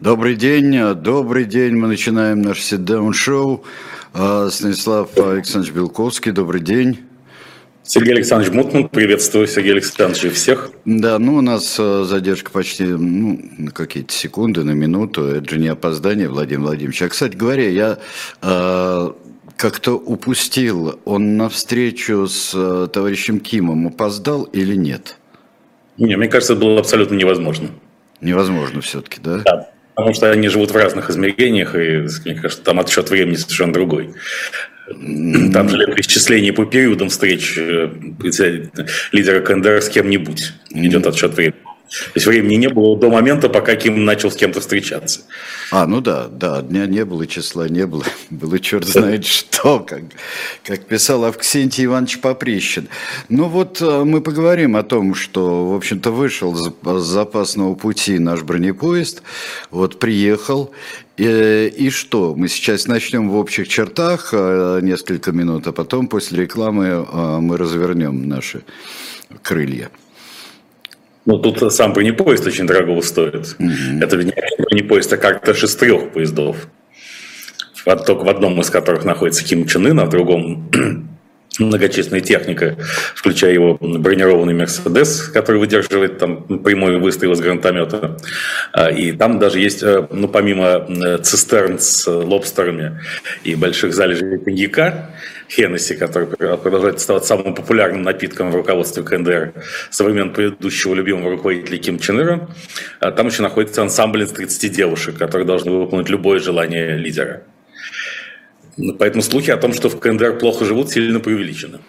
Добрый день, добрый день. Мы начинаем наш sit-down-шоу. А, Станислав Александрович Белковский, добрый день. Сергей Александрович Мутман, приветствую Сергей Александрович и всех. Да, ну у нас а, задержка почти ну, на какие-то секунды, на минуту. Это же не опоздание, Владимир Владимирович. А, кстати говоря, я э, как-то упустил, он на встречу с э, товарищем Кимом опоздал или нет? Не, мне кажется, это было абсолютно невозможно. Невозможно все-таки, да? Да. Потому что они живут в разных измерениях, и, мне кажется, там отсчет времени совершенно другой. Там же исчисление по периодам встреч э, лидера КНДР с кем-нибудь идет отсчет времени. То есть времени не было до момента, пока Ким начал с кем-то встречаться. А, ну да, да, дня не было, числа не было. Было черт знает что, как, как писал Авксентий Иванович Поприщин. Ну вот э, мы поговорим о том, что, в общем-то, вышел с запасного пути наш бронепоезд, вот приехал, и, и что? Мы сейчас начнем в общих чертах э, несколько минут, а потом после рекламы э, мы развернем наши крылья. Ну, тут сам бронепоезд очень дорого стоит. Mm-hmm. Это не бронепоезд, а как-то из трех поездов. Только в одном из которых находится Ким Чен Ын, а в другом многочисленная техника, включая его бронированный Мерседес, который выдерживает там прямой выстрел из гранатомета. А, и там даже есть, э, ну, помимо э, цистерн с лобстерами и больших залежей коньяка, Хеннесси, который продолжает оставаться самым популярным напитком в руководстве КНДР со времен предыдущего любимого руководителя Ким Чен Ира. А там еще находится ансамбль из 30 девушек, которые должны выполнить любое желание лидера. Поэтому слухи о том, что в КНДР плохо живут, сильно преувеличены.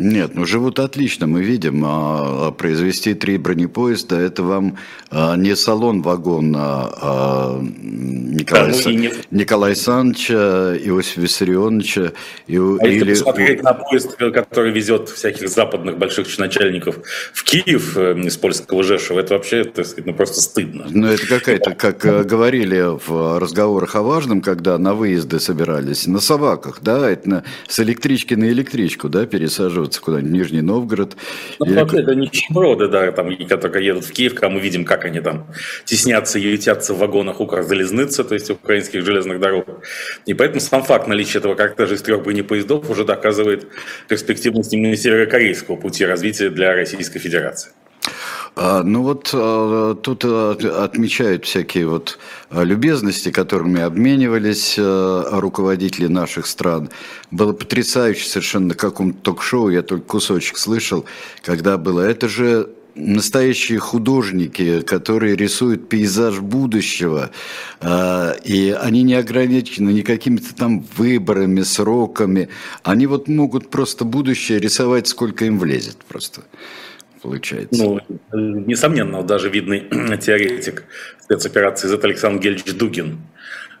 Нет, ну живут отлично, мы видим. А, а произвести три бронепоезда – это вам а, не салон-вагон а, а Николая, да, ну, не... Николая Саныча, Иосифа Виссарионовича. И, а или... если посмотреть на поезд, который везет всяких западных больших начальников в Киев э, из польского Жешева, это вообще так сказать, ну, просто стыдно. Ну это какая-то, как э, говорили в разговорах о важном, когда на выезды собирались, на собаках, да, это на, с электрички на электричку, да, пересаживаться перебраться куда-нибудь Нижний Новгород. Ну, или... это нищеброды, да, там, которые едут в Киев, когда мы видим, как они там теснятся и ютятся в вагонах Укрзалезницы, то есть украинских железных дорог. И поэтому сам факт наличия этого кортежа из трех бронепоездов уже доказывает перспективность именно северокорейского пути развития для Российской Федерации. А, ну вот а, тут а, отмечают всякие вот любезности, которыми обменивались руководители наших стран. Было потрясающе совершенно на каком-то ток-шоу, я только кусочек слышал, когда было. Это же настоящие художники, которые рисуют пейзаж будущего, и они не ограничены ни какими-то там выборами, сроками. Они вот могут просто будущее рисовать, сколько им влезет просто получается. Ну, несомненно, даже видный теоретик спецоперации Z Александр Гельевич Дугин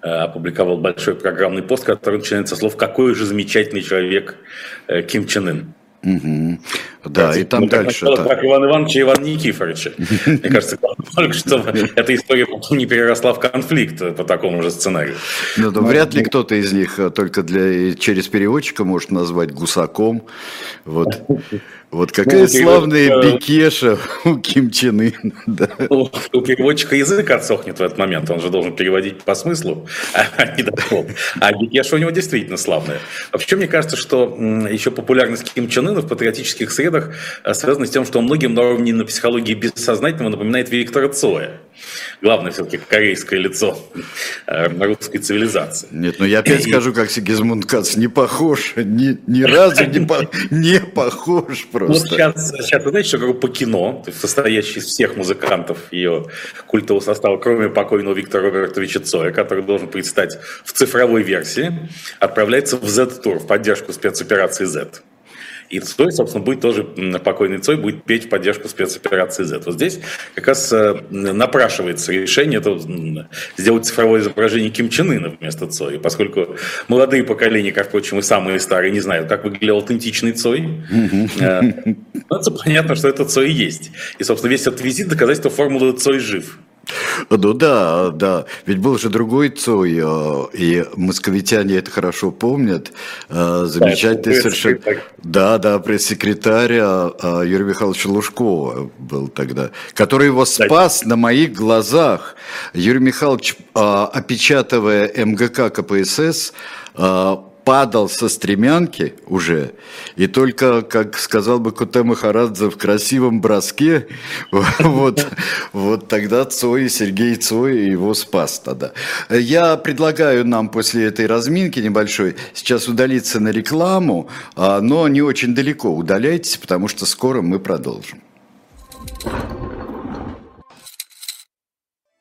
э, опубликовал большой программный пост, который начинается слов «Какой же замечательный человек э, Ким Чен Ын». Угу. Да, и там дальше. Так. Как Иван Иванович и Иван Никифорович. Мне кажется, только что эта история потом не переросла в конфликт по такому же сценарию. Ну, да, вряд ли кто-то из них э, только для, через переводчика может назвать гусаком. Вот. Вот какая ну, славная переводчика... бекеша у Ким Чен. Да. У, у переводчика язык отсохнет в этот момент, он же должен переводить по смыслу, а не дословно. А бекеша у него действительно славная. Вообще, мне кажется, что еще популярность Ким Чен Ына в патриотических средах э, связана с тем, что он многим на уровне на психологии бессознательного напоминает Виктора Цоя. Главное все-таки корейское лицо э, русской цивилизации. Нет, ну я опять скажу, как Сигизмунд Кац, не похож, ни, ни разу не, по, не похож просто. Вот сейчас, сейчас вы знаете, что группа кино, состоящая из всех музыкантов ее культового состава, кроме покойного Виктора Робертовича Цоя, который должен предстать в цифровой версии, отправляется в Z-тур в поддержку спецоперации Z. И Цой, собственно, будет тоже, покойный Цой будет петь в поддержку спецоперации Z. Вот здесь как раз э, напрашивается решение это, сделать цифровое изображение Ким Чен Ына вместо Цоя. Поскольку молодые поколения, как, впрочем, и самые старые, не знают, как выглядел аутентичный Цой, э, становится понятно, что это Цой есть. И, собственно, весь этот визит доказательство формулы Цой жив. Ну да, да. Ведь был же другой Цой, э, и московитяне это хорошо помнят. Э, замечательный да, совершенно... Да, да, пресс-секретарь э, Юрия Михайловича Лужкова был тогда, который его спас на моих глазах. Юрий Михайлович, опечатывая МГК КПСС, падал со стремянки уже, и только, как сказал бы Куте Махарадзе, в красивом броске, вот, вот тогда Цой, Сергей Цой его спас тогда. Я предлагаю нам после этой разминки небольшой сейчас удалиться на рекламу, а, но не очень далеко удаляйтесь, потому что скоро мы продолжим.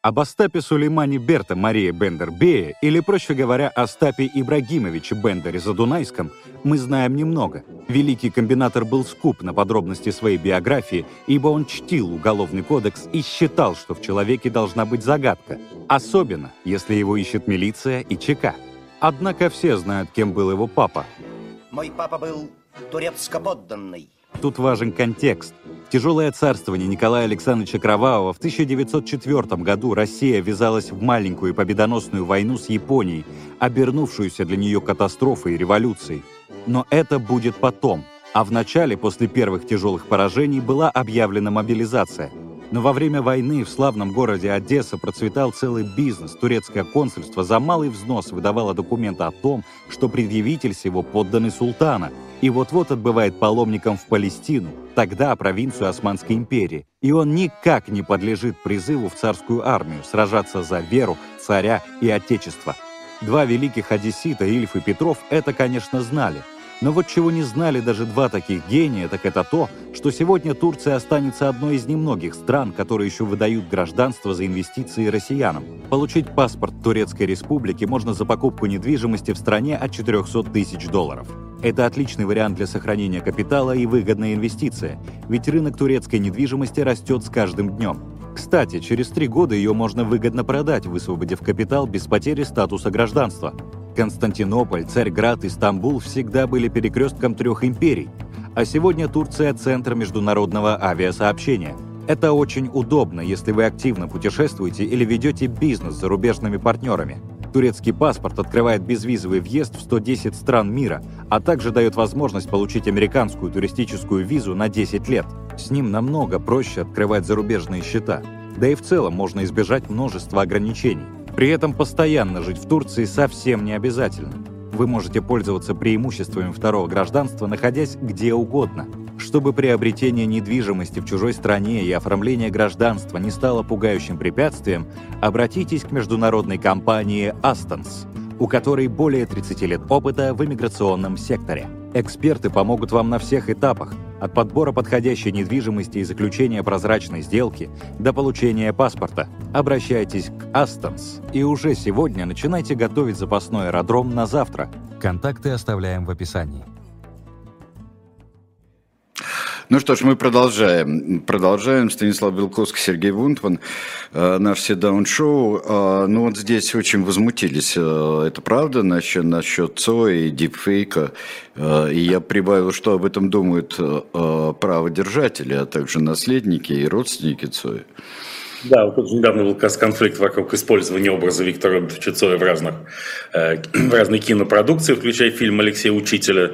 Об Остапе Сулеймане Берта Марии Бендер-Бее, или, проще говоря, Остапе Ибрагимовиче Бендере Задунайском, мы знаем немного. Великий комбинатор был скуп на подробности своей биографии, ибо он чтил уголовный кодекс и считал, что в человеке должна быть загадка, особенно если его ищет милиция и ЧК. Однако все знают, кем был его папа. Мой папа был турецко-подданный. Тут важен контекст. В тяжелое царствование Николая Александровича Кровавого в 1904 году Россия ввязалась в маленькую победоносную войну с Японией, обернувшуюся для нее катастрофой и революцией. Но это будет потом. А в начале, после первых тяжелых поражений, была объявлена мобилизация – но во время войны в славном городе Одесса процветал целый бизнес. Турецкое консульство за малый взнос выдавало документы о том, что предъявитель всего подданный султана, и вот-вот отбывает паломником в Палестину, тогда провинцию Османской империи. И он никак не подлежит призыву в царскую армию сражаться за веру, царя и отечество. Два великих одессита, Ильф и Петров, это, конечно, знали – но вот чего не знали даже два таких гения, так это то, что сегодня Турция останется одной из немногих стран, которые еще выдают гражданство за инвестиции россиянам. Получить паспорт Турецкой Республики можно за покупку недвижимости в стране от 400 тысяч долларов. Это отличный вариант для сохранения капитала и выгодная инвестиция, ведь рынок турецкой недвижимости растет с каждым днем. Кстати, через три года ее можно выгодно продать, высвободив капитал без потери статуса гражданства. Константинополь, Царьград и Стамбул всегда были перекрестком трех империй, а сегодня Турция – центр международного авиасообщения. Это очень удобно, если вы активно путешествуете или ведете бизнес с зарубежными партнерами. Турецкий паспорт открывает безвизовый въезд в 110 стран мира, а также дает возможность получить американскую туристическую визу на 10 лет. С ним намного проще открывать зарубежные счета. Да и в целом можно избежать множества ограничений. При этом постоянно жить в Турции совсем не обязательно. Вы можете пользоваться преимуществами второго гражданства, находясь где угодно. Чтобы приобретение недвижимости в чужой стране и оформление гражданства не стало пугающим препятствием, обратитесь к международной компании Astons, у которой более 30 лет опыта в иммиграционном секторе. Эксперты помогут вам на всех этапах, от подбора подходящей недвижимости и заключения прозрачной сделки до получения паспорта. Обращайтесь к Астонс и уже сегодня начинайте готовить запасной аэродром на завтра. Контакты оставляем в описании. Ну что ж, мы продолжаем. Продолжаем. Станислав Белковский, Сергей Вунтман, э, наш седаун-шоу. Э, ну вот здесь очень возмутились. Э, это правда насчет, насчет Цоя и дипфейка. И я прибавил, что об этом думают праводержатели, а также наследники и родственники Цоя. Да, вот тут недавно был как раз конфликт вокруг использования образа Виктора Чецоя в, разных, э, в разной кинопродукции, включая фильм Алексея Учителя.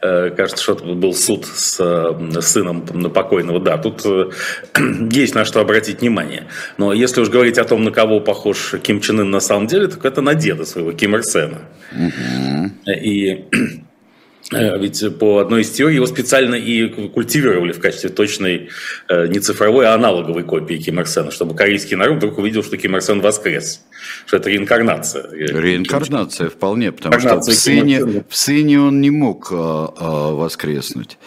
Э, кажется, что был суд с э, сыном покойного. Да, тут э, есть на что обратить внимание. Но если уж говорить о том, на кого похож Ким Чен Ын на самом деле, так это на деда своего, Ким Ир Сена. Угу. И ведь по одной из теорий его специально и культивировали в качестве точной э, не цифровой, а аналоговой копии Ким Ир Сена, чтобы корейский народ вдруг увидел, что Ким Ир Сен воскрес, что это реинкарнация. Реинкарнация вполне, потому что в сыне, в сыне он не мог а, а, воскреснуть.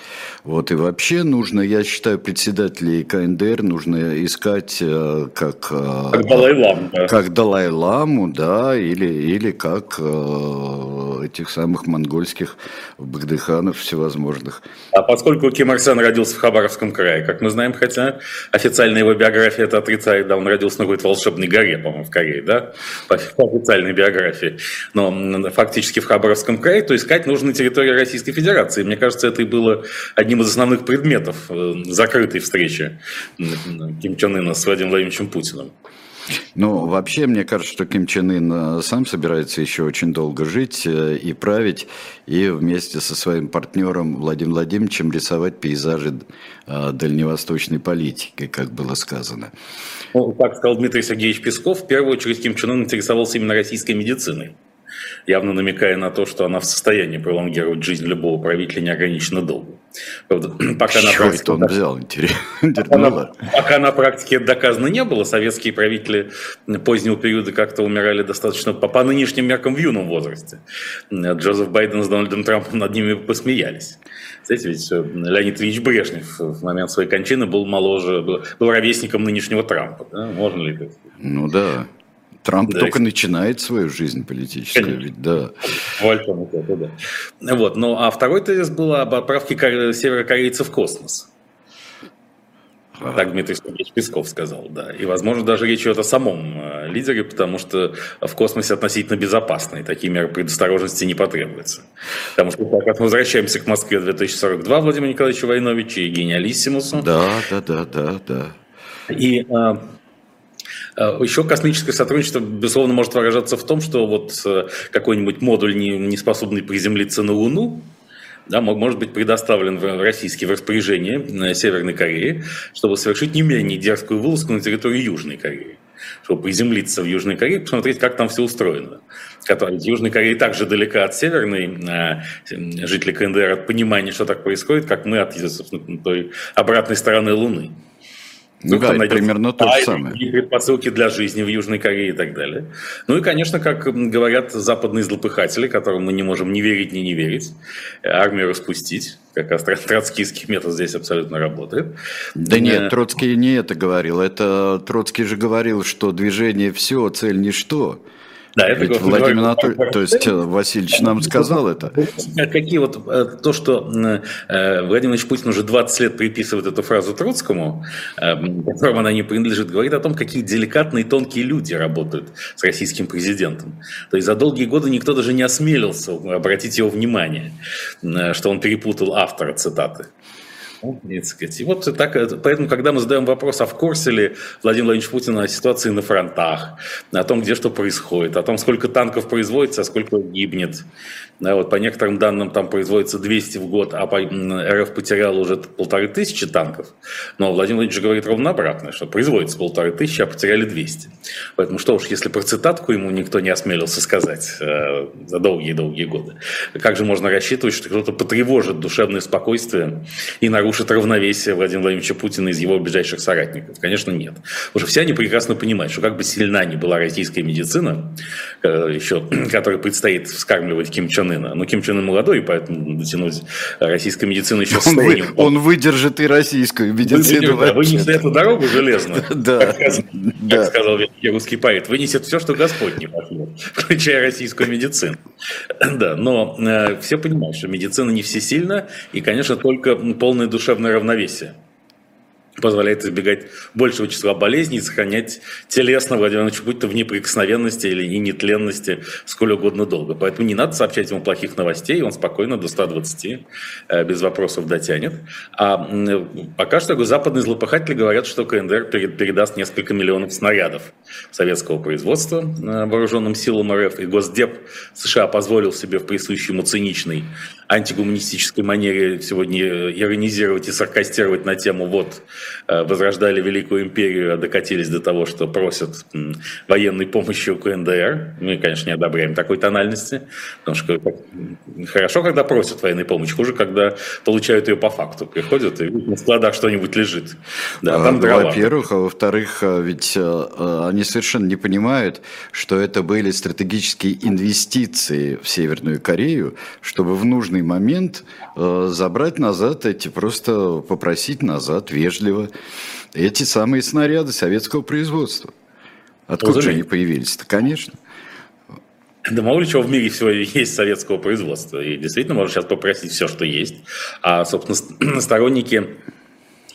Вот, и вообще нужно, я считаю, председателей КНДР нужно искать э, как... Э, как Далай-Ламу, да. Как Далай-Ламу, да, или, или как э, этих самых монгольских багдыханов всевозможных. А поскольку Ким Ир Сен родился в Хабаровском крае, как мы знаем, хотя официальная его биография это отрицает, да, он родился на какой-то волшебной горе, по-моему, в Корее, да, по официальной биографии, но фактически в Хабаровском крае, то искать нужно на территории Российской Федерации. Мне кажется, это и было одним из основных предметов э, закрытой встречи Ким Чен Ына с Владимиром Владимировичем Путиным. Ну, вообще, мне кажется, что Ким Чен Ын э, сам собирается еще очень долго жить э, и править, и вместе со своим партнером Владимиром Владимировичем рисовать пейзажи э, дальневосточной политики, как было сказано. Ну, как сказал Дмитрий Сергеевич Песков, в первую очередь Ким Чен Ын интересовался именно российской медициной явно намекая на то, что она в состоянии пролонгировать жизнь любого правителя неограниченно долго. Правда, пока на практике, он взял, интересно. Пока, на, пока на практике это доказано не было, советские правители позднего периода как-то умирали достаточно по, по нынешним меркам в юном возрасте. Джозеф Байден с Дональдом Трампом над ними посмеялись. Знаете, ведь э, Леонид Ильич Брежнев в момент своей кончины был моложе, был, был ровесником нынешнего Трампа. Да? Можно ли это? Ну да. Трамп да, только начинает свою жизнь политическую, Конечно. ведь да. Вольфом это, да. Вот, ну а второй тезис был об отправке северокорейцев в космос. Так Дмитрий Сергеевич Песков сказал, да. И, возможно, даже речь идет о самом э, лидере, потому что в космосе относительно безопасно, и такие меры предосторожности не потребуются. Потому что как мы возвращаемся к Москве 2042 Владимира Николаевича Войновича и Гениалиссимусу. Да, да, да, да, да. И Э, Еще космическое сотрудничество, безусловно, может выражаться в том, что вот э, какой-нибудь модуль, не, не способный приземлиться на Луну, да, может быть предоставлен в российские в распоряжение э, Северной Кореи, чтобы совершить не менее дерзкую вылазку на территорию Южной Кореи чтобы приземлиться в Южной Корее, посмотреть, как там все устроено. Которая, Южная Корея также далека от Северной, э, жители КНДР от понимания, что так происходит, как мы от той обратной стороны Луны. Ну, да, примерно то же самое. И предпосылки для жизни в Южной Корее и так далее. Ну и, конечно, как говорят западные злопыхатели, которым мы не можем ни верить, ни не верить, армию распустить. Как раз троцкийский метод здесь абсолютно работает. Да нет, э, Троцкий не это говорил. Это Троцкий же говорил, что движение все, цель ничто. Да, это Ведь Владимир Анатольевич, то есть э, Васильевич нам сказал это. Какие вот э, то, что э, Владимир Ильич Путин уже 20 лет приписывает эту фразу Троцкому, которому она не принадлежит, говорит о том, какие деликатные и тонкие люди работают с российским президентом. То есть за долгие годы никто даже не осмелился обратить его внимание, что он перепутал автора цитаты. И вот так, поэтому, когда мы задаем вопрос, а в курсе ли Владимир Владимирович Путин о ситуации на фронтах, о том, где что происходит, о том, сколько танков производится, а сколько гибнет, да, вот по некоторым данным там производится 200 в год, а по, РФ потерял уже полторы тысячи танков. Но Владимир Владимирович говорит ровно обратное, что производится полторы тысячи, а потеряли 200. Поэтому что уж, если про цитатку ему никто не осмелился сказать э, за долгие-долгие годы, как же можно рассчитывать, что кто-то потревожит душевное спокойствие и нарушит равновесие Владимира Владимировича Путина из его ближайших соратников? Конечно, нет. Потому что все они прекрасно понимают, что как бы сильна ни была российская медицина, э, еще, которой предстоит вскармливать Ким Чен Ына. Но Ким Чен Ын молодой, поэтому дотянуть российской медицины еще он, вы, он выдержит и российскую медицину. Выдержит, вынесет эту дорогу железную. Да. Как, да. как сказал великий русский поэт, вынесет все, что Господь не пошлет, включая российскую медицину. Да, но э, все понимают, что медицина не всесильна, и, конечно, только полное душевное равновесие позволяет избегать большего числа болезней и сохранять телесно Владимир Иванович будь-то в неприкосновенности или и нетленности сколь угодно долго. Поэтому не надо сообщать ему плохих новостей, он спокойно до 120 э, без вопросов дотянет. А пока что западные злопыхатели говорят, что КНДР передаст несколько миллионов снарядов советского производства э, вооруженным силам РФ, и Госдеп США позволил себе в присущей ему циничной антигуманистической манере сегодня иронизировать и саркастировать на тему вот Э, возрождали Великую империю, а докатились до того, что просят военной помощи у КНДР. Мы, конечно, не одобряем такой тональности, потому что хорошо, когда просят военной помощи, хуже, когда получают ее по факту. Приходят и на складах что-нибудь лежит. Да, там а, Во-первых, а во-вторых, а, ведь а, они совершенно не понимают, что это были стратегические инвестиции в Северную Корею, чтобы в нужный момент забрать назад эти, просто попросить назад вежливо вежливо эти самые снаряды советского производства. Откуда же они появились-то? Конечно. Да мало ли чего в мире всего есть советского производства. И действительно можно сейчас попросить все, что есть. А, собственно, сторонники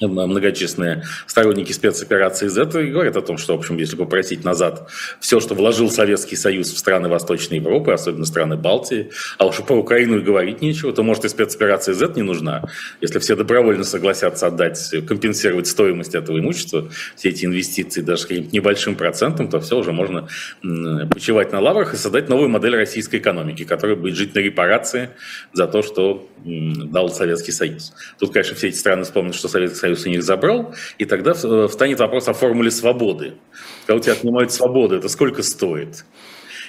многочисленные сторонники спецоперации Z и говорят о том, что, в общем, если попросить назад все, что вложил Советский Союз в страны Восточной Европы, особенно страны Балтии, а уж про Украину и говорить нечего, то, может, и спецоперация Z не нужна. Если все добровольно согласятся отдать, компенсировать стоимость этого имущества, все эти инвестиции даже каким-то небольшим процентом, то все уже можно почивать на лаврах и создать новую модель российской экономики, которая будет жить на репарации за то, что дал Советский Союз. Тут, конечно, все эти страны вспомнят, что Советский Союз у них забрал, и тогда встанет вопрос о формуле свободы. Когда у тебя отнимают свободу, это сколько стоит?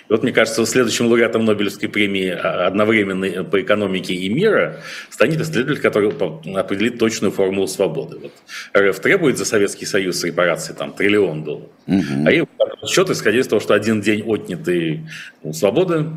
И вот, мне кажется, следующим лауреатом Нобелевской премии а, одновременно по экономике и мира станет исследователь, который определит точную формулу свободы. Вот РФ требует за Советский Союз репарации там триллион долларов. Угу. А их счет, исходя из того, что один день отнятый у свободы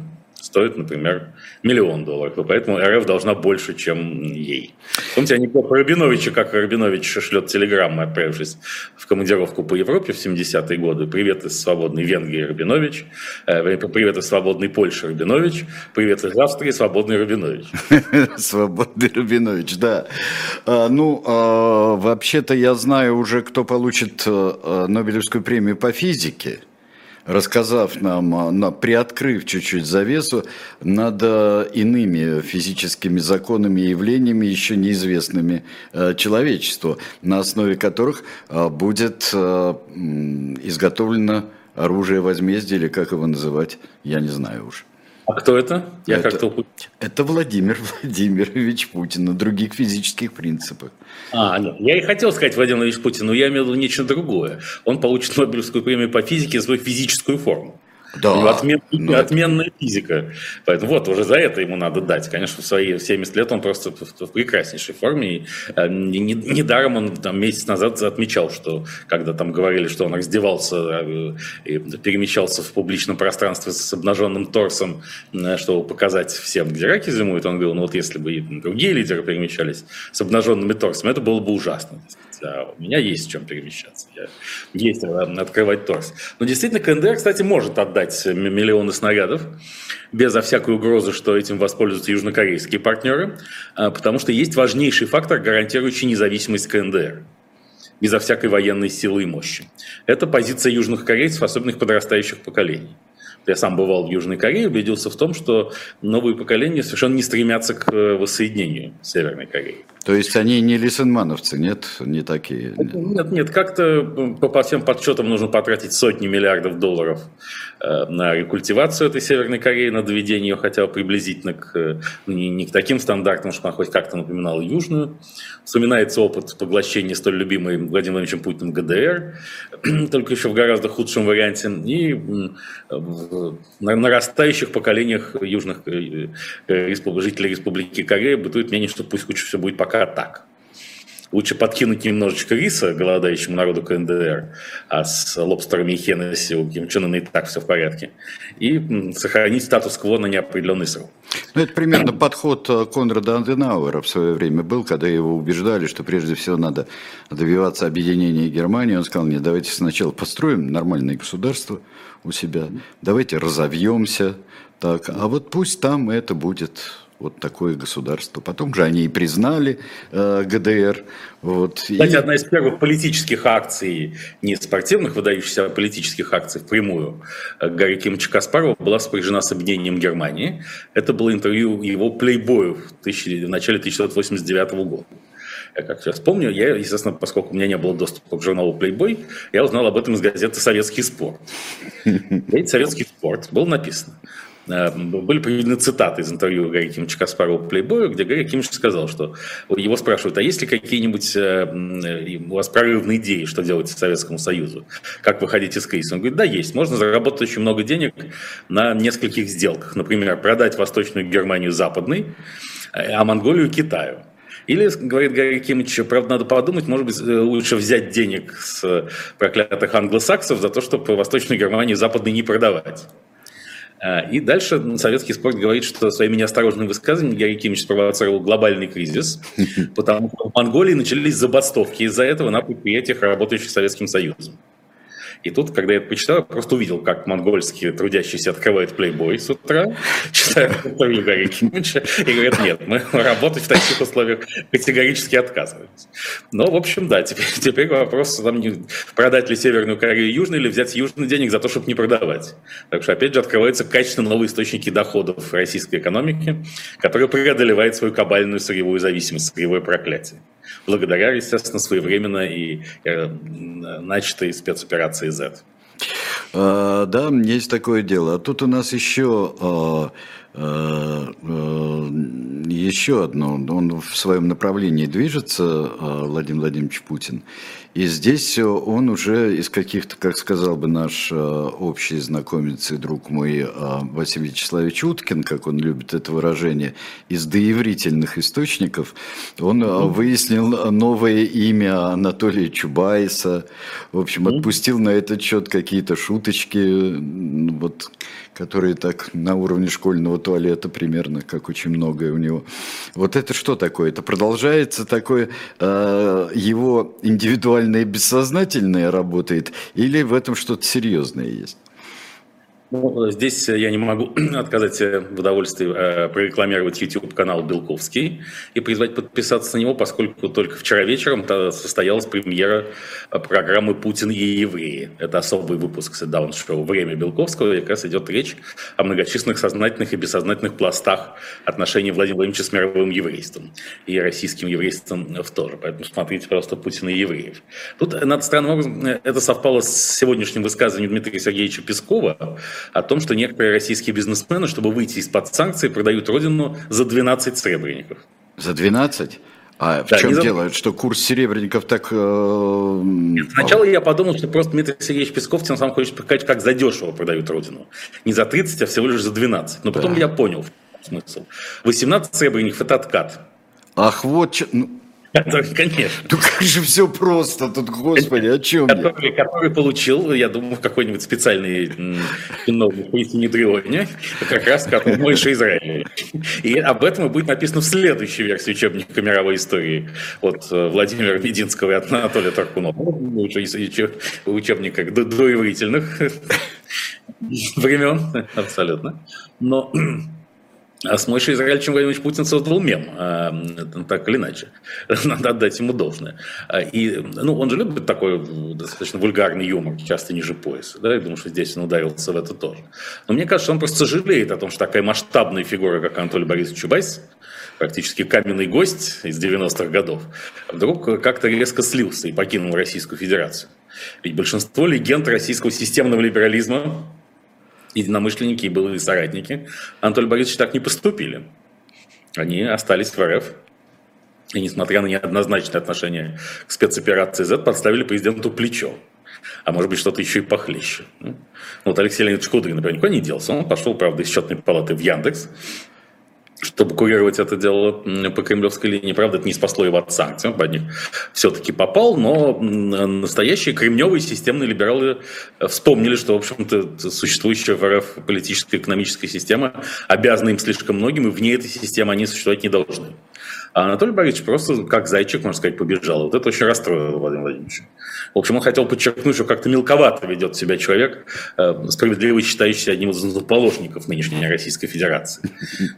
стоит, например, миллион долларов, и поэтому РФ должна больше, чем ей. Помните анекдот про Рабиновича, как Рабинович шлет телеграммы, отправившись в командировку по Европе в 70-е годы. Привет из свободной Венгрии, Рабинович. Э, привет из свободной Польши, Рабинович. Привет из Австрии, свободный Рабинович. Свободный Рабинович, да. А, ну, а, вообще-то я знаю уже, кто получит э, Нобелевскую премию по физике рассказав нам, а, приоткрыв чуть-чуть завесу над э, иными физическими законами и явлениями, еще неизвестными э, человечеству, на основе которых э, будет изготовлено оружие возмездия, или как его называть, я не знаю уж. А кто это? Я это, как-то... это Владимир Владимирович Путин на других физических принципах. А, нет. Я и хотел сказать Владимир Владимирович Путин, но я имел в виду нечто другое. Он получит Нобелевскую премию по физике за свою физическую форму. Да. У него отмен, ну, отменная физика. Поэтому вот, уже за это ему надо дать. Конечно, в свои 70 лет он просто в, в прекраснейшей форме. И, э, недаром он там, месяц назад отмечал, что когда там говорили, что он раздевался э, и перемещался в публичном пространстве с обнаженным торсом, э, чтобы показать всем, где раки зимуют, он говорил, ну вот если бы и другие лидеры перемещались с обнаженными торсами, это было бы ужасно а у меня есть в чем перемещаться, я, есть открывать торс. Но действительно, КНДР, кстати, может отдать миллионы снарядов безо всякой угрозы, что этим воспользуются южнокорейские партнеры, а, потому что есть важнейший фактор, гарантирующий независимость КНДР безо всякой военной силы и мощи. Это позиция южных корейцев, особенно их подрастающих поколений я сам бывал в Южной Корее, убедился в том, что новые поколения совершенно не стремятся к э, воссоединению Северной Кореи. То есть они не лисенмановцы, нет? Не такие? Нет, нет, как-то по всем подсчетам нужно потратить сотни миллиардов долларов э, на рекультивацию этой Северной Кореи, на доведение ее хотя бы приблизительно к, э, не, не к таким стандартам, что она хоть как-то напоминала Южную. Вспоминается опыт поглощения столь любимой Владимиром Владимировичем Путиным ГДР, только еще в гораздо худшем варианте. И в нарастающих поколениях южных э, жителей Республики Корея бытует мнение, что пусть лучше все будет пока так. Лучше подкинуть немножечко риса голодающему народу КНДР, а с лобстерами и Хеннесси у Ким Чен и так все в порядке, и сохранить статус-кво на неопределенный срок. Ну, это примерно подход э, Конрада Аденауэра в свое время был, когда его убеждали, что прежде всего надо добиваться объединения Германии. Он сказал, нет, давайте сначала построим нормальное государство у себя, давайте разовьемся, так, а вот пусть там это будет вот такое государство. Потом же они и признали э, ГДР. Вот, Кстати, и... одна из первых политических акций, не спортивных выдающихся, а политических акций впрямую э, Гарри Кимовича Каспарова была сопряжена с объединением Германии. Это было интервью его плейбою в, тысячи, в начале 1989 года. Я как сейчас помню, я, естественно, поскольку у меня не было доступа к журналу Playboy, я узнал об этом из газеты «Советский спорт». «Советский спорт» было написано. Э, были приведены цитаты из интервью Гарри Кимовича Каспарова Playboy, где Гарри Кимович сказал, что его спрашивают, а есть ли какие-нибудь э, у вас прорывные идеи, что делать Советскому Союзу? Как выходить из кризиса? Он говорит, да, есть. Можно заработать очень много денег на нескольких сделках. Например, продать Восточную Германию западной, э, а Монголию Китаю. Или, говорит Гарри Кимович, правда, надо подумать, может быть, лучше взять денег с проклятых англосаксов за то, чтобы Восточную Германию западной не продавать. А, и дальше советский спорт говорит, что своими неосторожными высказываниями Георгий Кимович спровоцировал глобальный кризис, потому что в Монголии начались забастовки из-за этого на предприятиях, работающих Советским Союзом. И тут, когда я это почитал, я просто увидел, как монгольские трудящиеся открывают плейбой с утра, читают интервью Гарри Кимича и говорят, нет, мы работать в таких условиях категорически отказываемся. Но, в общем, да, теперь, теперь вопрос, там, продать ли Северную Корею Южной или взять южный денег за то, чтобы не продавать. Так что, опять же, открываются качественно новые источники доходов российской экономики, которые преодолевают свою кабальную сырьевую зависимость, сырьевое проклятие благодаря, естественно, своевременно и э, начатой спецоперации Z. А, да, есть такое дело. А тут у нас еще, а, а, еще одно. Он в своем направлении движется, Владимир Владимирович Путин. И здесь он уже из каких-то, как сказал бы наш э, общий знакомец и друг мой э, Василий Вячеславович Уткин, как он любит это выражение, из доеврительных источников, он mm-hmm. выяснил новое имя Анатолия Чубайса, в общем, отпустил на этот счет какие-то шуточки, вот, которые так на уровне школьного туалета примерно, как очень многое у него. Вот это что такое? Это продолжается такое э, его индивидуальное бессознательное работает, или в этом что-то серьезное есть? Ну, здесь я не могу отказать в удовольствии э, прорекламировать YouTube-канал Белковский и призвать подписаться на него, поскольку только вчера вечером состоялась премьера э, программы «Путин и евреи». Это особый выпуск даун-шоу «Время Белковского», и как раз идет речь о многочисленных сознательных и бессознательных пластах отношений Владимира Владимировича с мировым еврейством и российским еврейством в тоже. Поэтому смотрите просто «Путин и евреев». Тут, надо странным образом, э, это совпало с сегодняшним высказыванием Дмитрия Сергеевича Пескова, о том, что некоторые российские бизнесмены, чтобы выйти из-под санкций, продают родину за 12 сребреников. За 12? А да, в чем за... дело? Что курс серебряников так... Э... Нет, сначала я подумал, что просто Дмитрий Сергеевич Песков тем самым хочет показать, как задешево продают родину. Не за 30, а всего лишь за 12. Но потом да. я понял смысл. 18 сребреников – это откат. Ах, вот... Ну, это, конечно. Ну как же все просто тут, господи, о чем который, я? Который получил, я думаю, какой-нибудь специальный чиновник по Синедрионе, как раз как Мойша Израиля. И об этом и будет написано в следующей версии учебника мировой истории от э, Владимира Мединского и Анатолия Таркунова. Учебника доиврительных времен, абсолютно. Но а с Мойшей Израильевичем Владимирович Путин создал мем, а, так или иначе. Надо отдать ему должное. А, и, ну, он же любит такой достаточно вульгарный юмор, часто ниже пояса. Да? Я думаю, что здесь он ударился в это тоже. Но мне кажется, он просто сожалеет о том, что такая масштабная фигура, как Анатолий Борисович Чубайс, практически каменный гость из 90-х годов, вдруг как-то резко слился и покинул Российскую Федерацию. Ведь большинство легенд российского системного либерализма единомышленники и былые соратники Анатолия Борисовича так не поступили. Они остались в РФ. И несмотря на неоднозначное отношение к спецоперации Z, подставили президенту плечо. А может быть, что-то еще и похлеще. Ну, вот Алексей Леонидович Кудрин, например, никуда не делся. Он пошел, правда, из счетной палаты в Яндекс, чтобы курировать это дело по кремлевской линии. Правда, это не спасло его от санкций, он под них все-таки попал, но настоящие кремневые системные либералы вспомнили, что, в общем-то, существующая в РФ политическая экономическая система обязана им слишком многим, и вне этой системы они существовать не должны. А Анатолий Борисович просто как зайчик, можно сказать, побежал. Вот это очень расстроило Владимира Владимировича. В общем, он хотел подчеркнуть, что как-то мелковато ведет себя человек, э, справедливо считающийся одним из заположников нынешней Российской Федерации,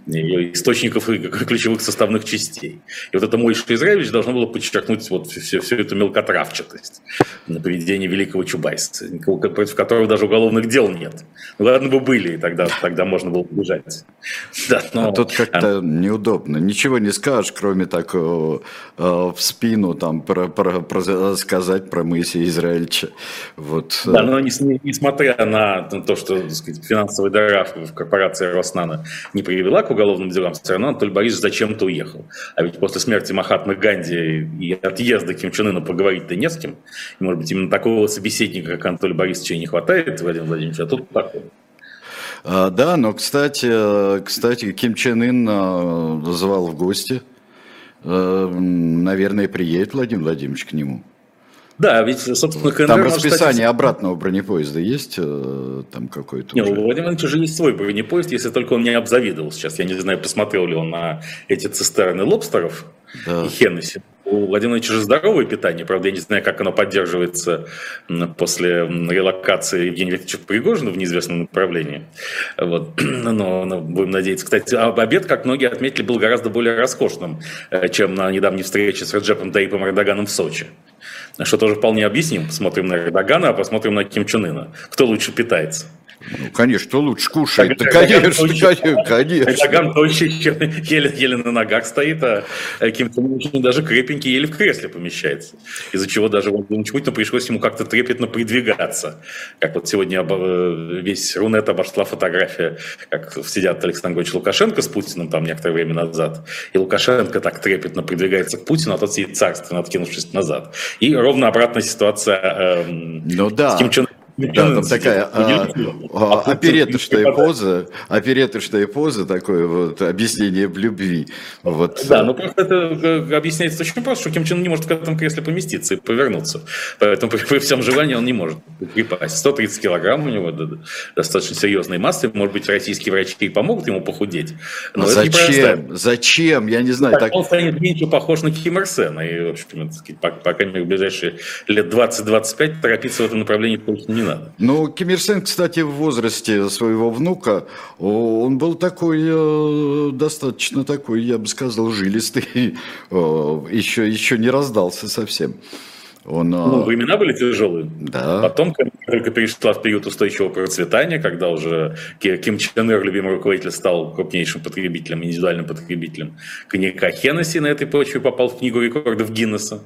ее источников и ключевых составных частей. И вот это Мойша Израилевич должно было подчеркнуть вот всю, всю эту мелкотравчатость на поведение великого Чубайса, против которого даже уголовных дел нет. Ну ладно бы были, и тогда, тогда можно было побежать. Да, но... А тут как-то неудобно. Ничего не скажешь, кроме так э, в спину там про, про, про, сказать про Моисея Израильевича. Вот. Да, но несмотря на то, что так сказать, финансовая дыра в корпорации Роснана не привела к уголовным делам, все равно Анатолий Борисович зачем-то уехал. А ведь после смерти Махатмы Ганди и отъезда Ким Чен Ына поговорить-то не с кем. И, может быть, именно такого собеседника, как Анатолий Борисович, и не хватает, Владимир Владимирович, а тут такой. А, да, но, кстати, кстати, Ким Чен Ын звал в гости. А, наверное, приедет Владимир Владимирович к нему. Да, ведь, собственно, КНДР... Там расписание стать... обратного бронепоезда есть э, там какой-то? Нет, у Владимира Владимировича уже есть свой бронепоезд, если только он не обзавидовал сейчас. Я не знаю, посмотрел ли он на эти цистерны лобстеров да. и Хеннесси. У Владимира Ильича же здоровое питание, правда, я не знаю, как оно поддерживается после релокации Евгения Викторовича Пригожина в неизвестном направлении. Вот. Но, но будем надеяться. Кстати, обед, как многие отметили, был гораздо более роскошным, э, чем на недавней встрече с Раджепом Таипом Эрдоганом в Сочи. Что тоже вполне объясним. Посмотрим на Эрдогана, а посмотрим на Ким Чен Ына. Кто лучше питается? Ну, конечно, кто лучше кушает? Да, конечно, конечно, конечно. Эрдоган тощий, еле, еле на ногах стоит, а Ким Чен очень даже крепенький, еле в кресле помещается. Из-за чего даже Владимиру Путину пришлось ему как-то трепетно придвигаться. Как вот сегодня э, весь Рунет обошла фотография, как сидят Александр Григорьевич Лукашенко с Путиным там некоторое время назад. И Лукашенко так трепетно придвигается к Путину, а тот сидит царственно, откинувшись назад. И ровно обратная ситуация э, ну, да. с Ким Чен да, там такая а, а, опереточная поза, опереточная поза, такое вот объяснение в любви. Вот. Да, ну просто это э, объясняется очень просто, что Ким Чен не может в этом кресле поместиться и повернуться. Поэтому при, при всем желании он не может припасть. 130 килограмм у него достаточно серьезной массы. Может быть, российские врачи помогут ему похудеть. Но а зачем? Зачем? Я не знаю. Так, так... Он станет меньше похож на Ким Ир Сена. И, в общем, по, по крайней мере, в ближайшие лет 20-25 торопиться в этом направлении точно не надо. Ну, Ким Ир Сен, кстати, в возрасте своего внука, он был такой, э, достаточно такой, я бы сказал, жилистый, еще, еще не раздался совсем. Он, э, ну, времена были тяжелые. Да. Потом только перешла в период устойчивого процветания, когда уже Ким Чен Ир, любимый руководитель, стал крупнейшим потребителем, индивидуальным потребителем коньяка Хеннесси на этой почве попал в книгу рекордов Гиннесса.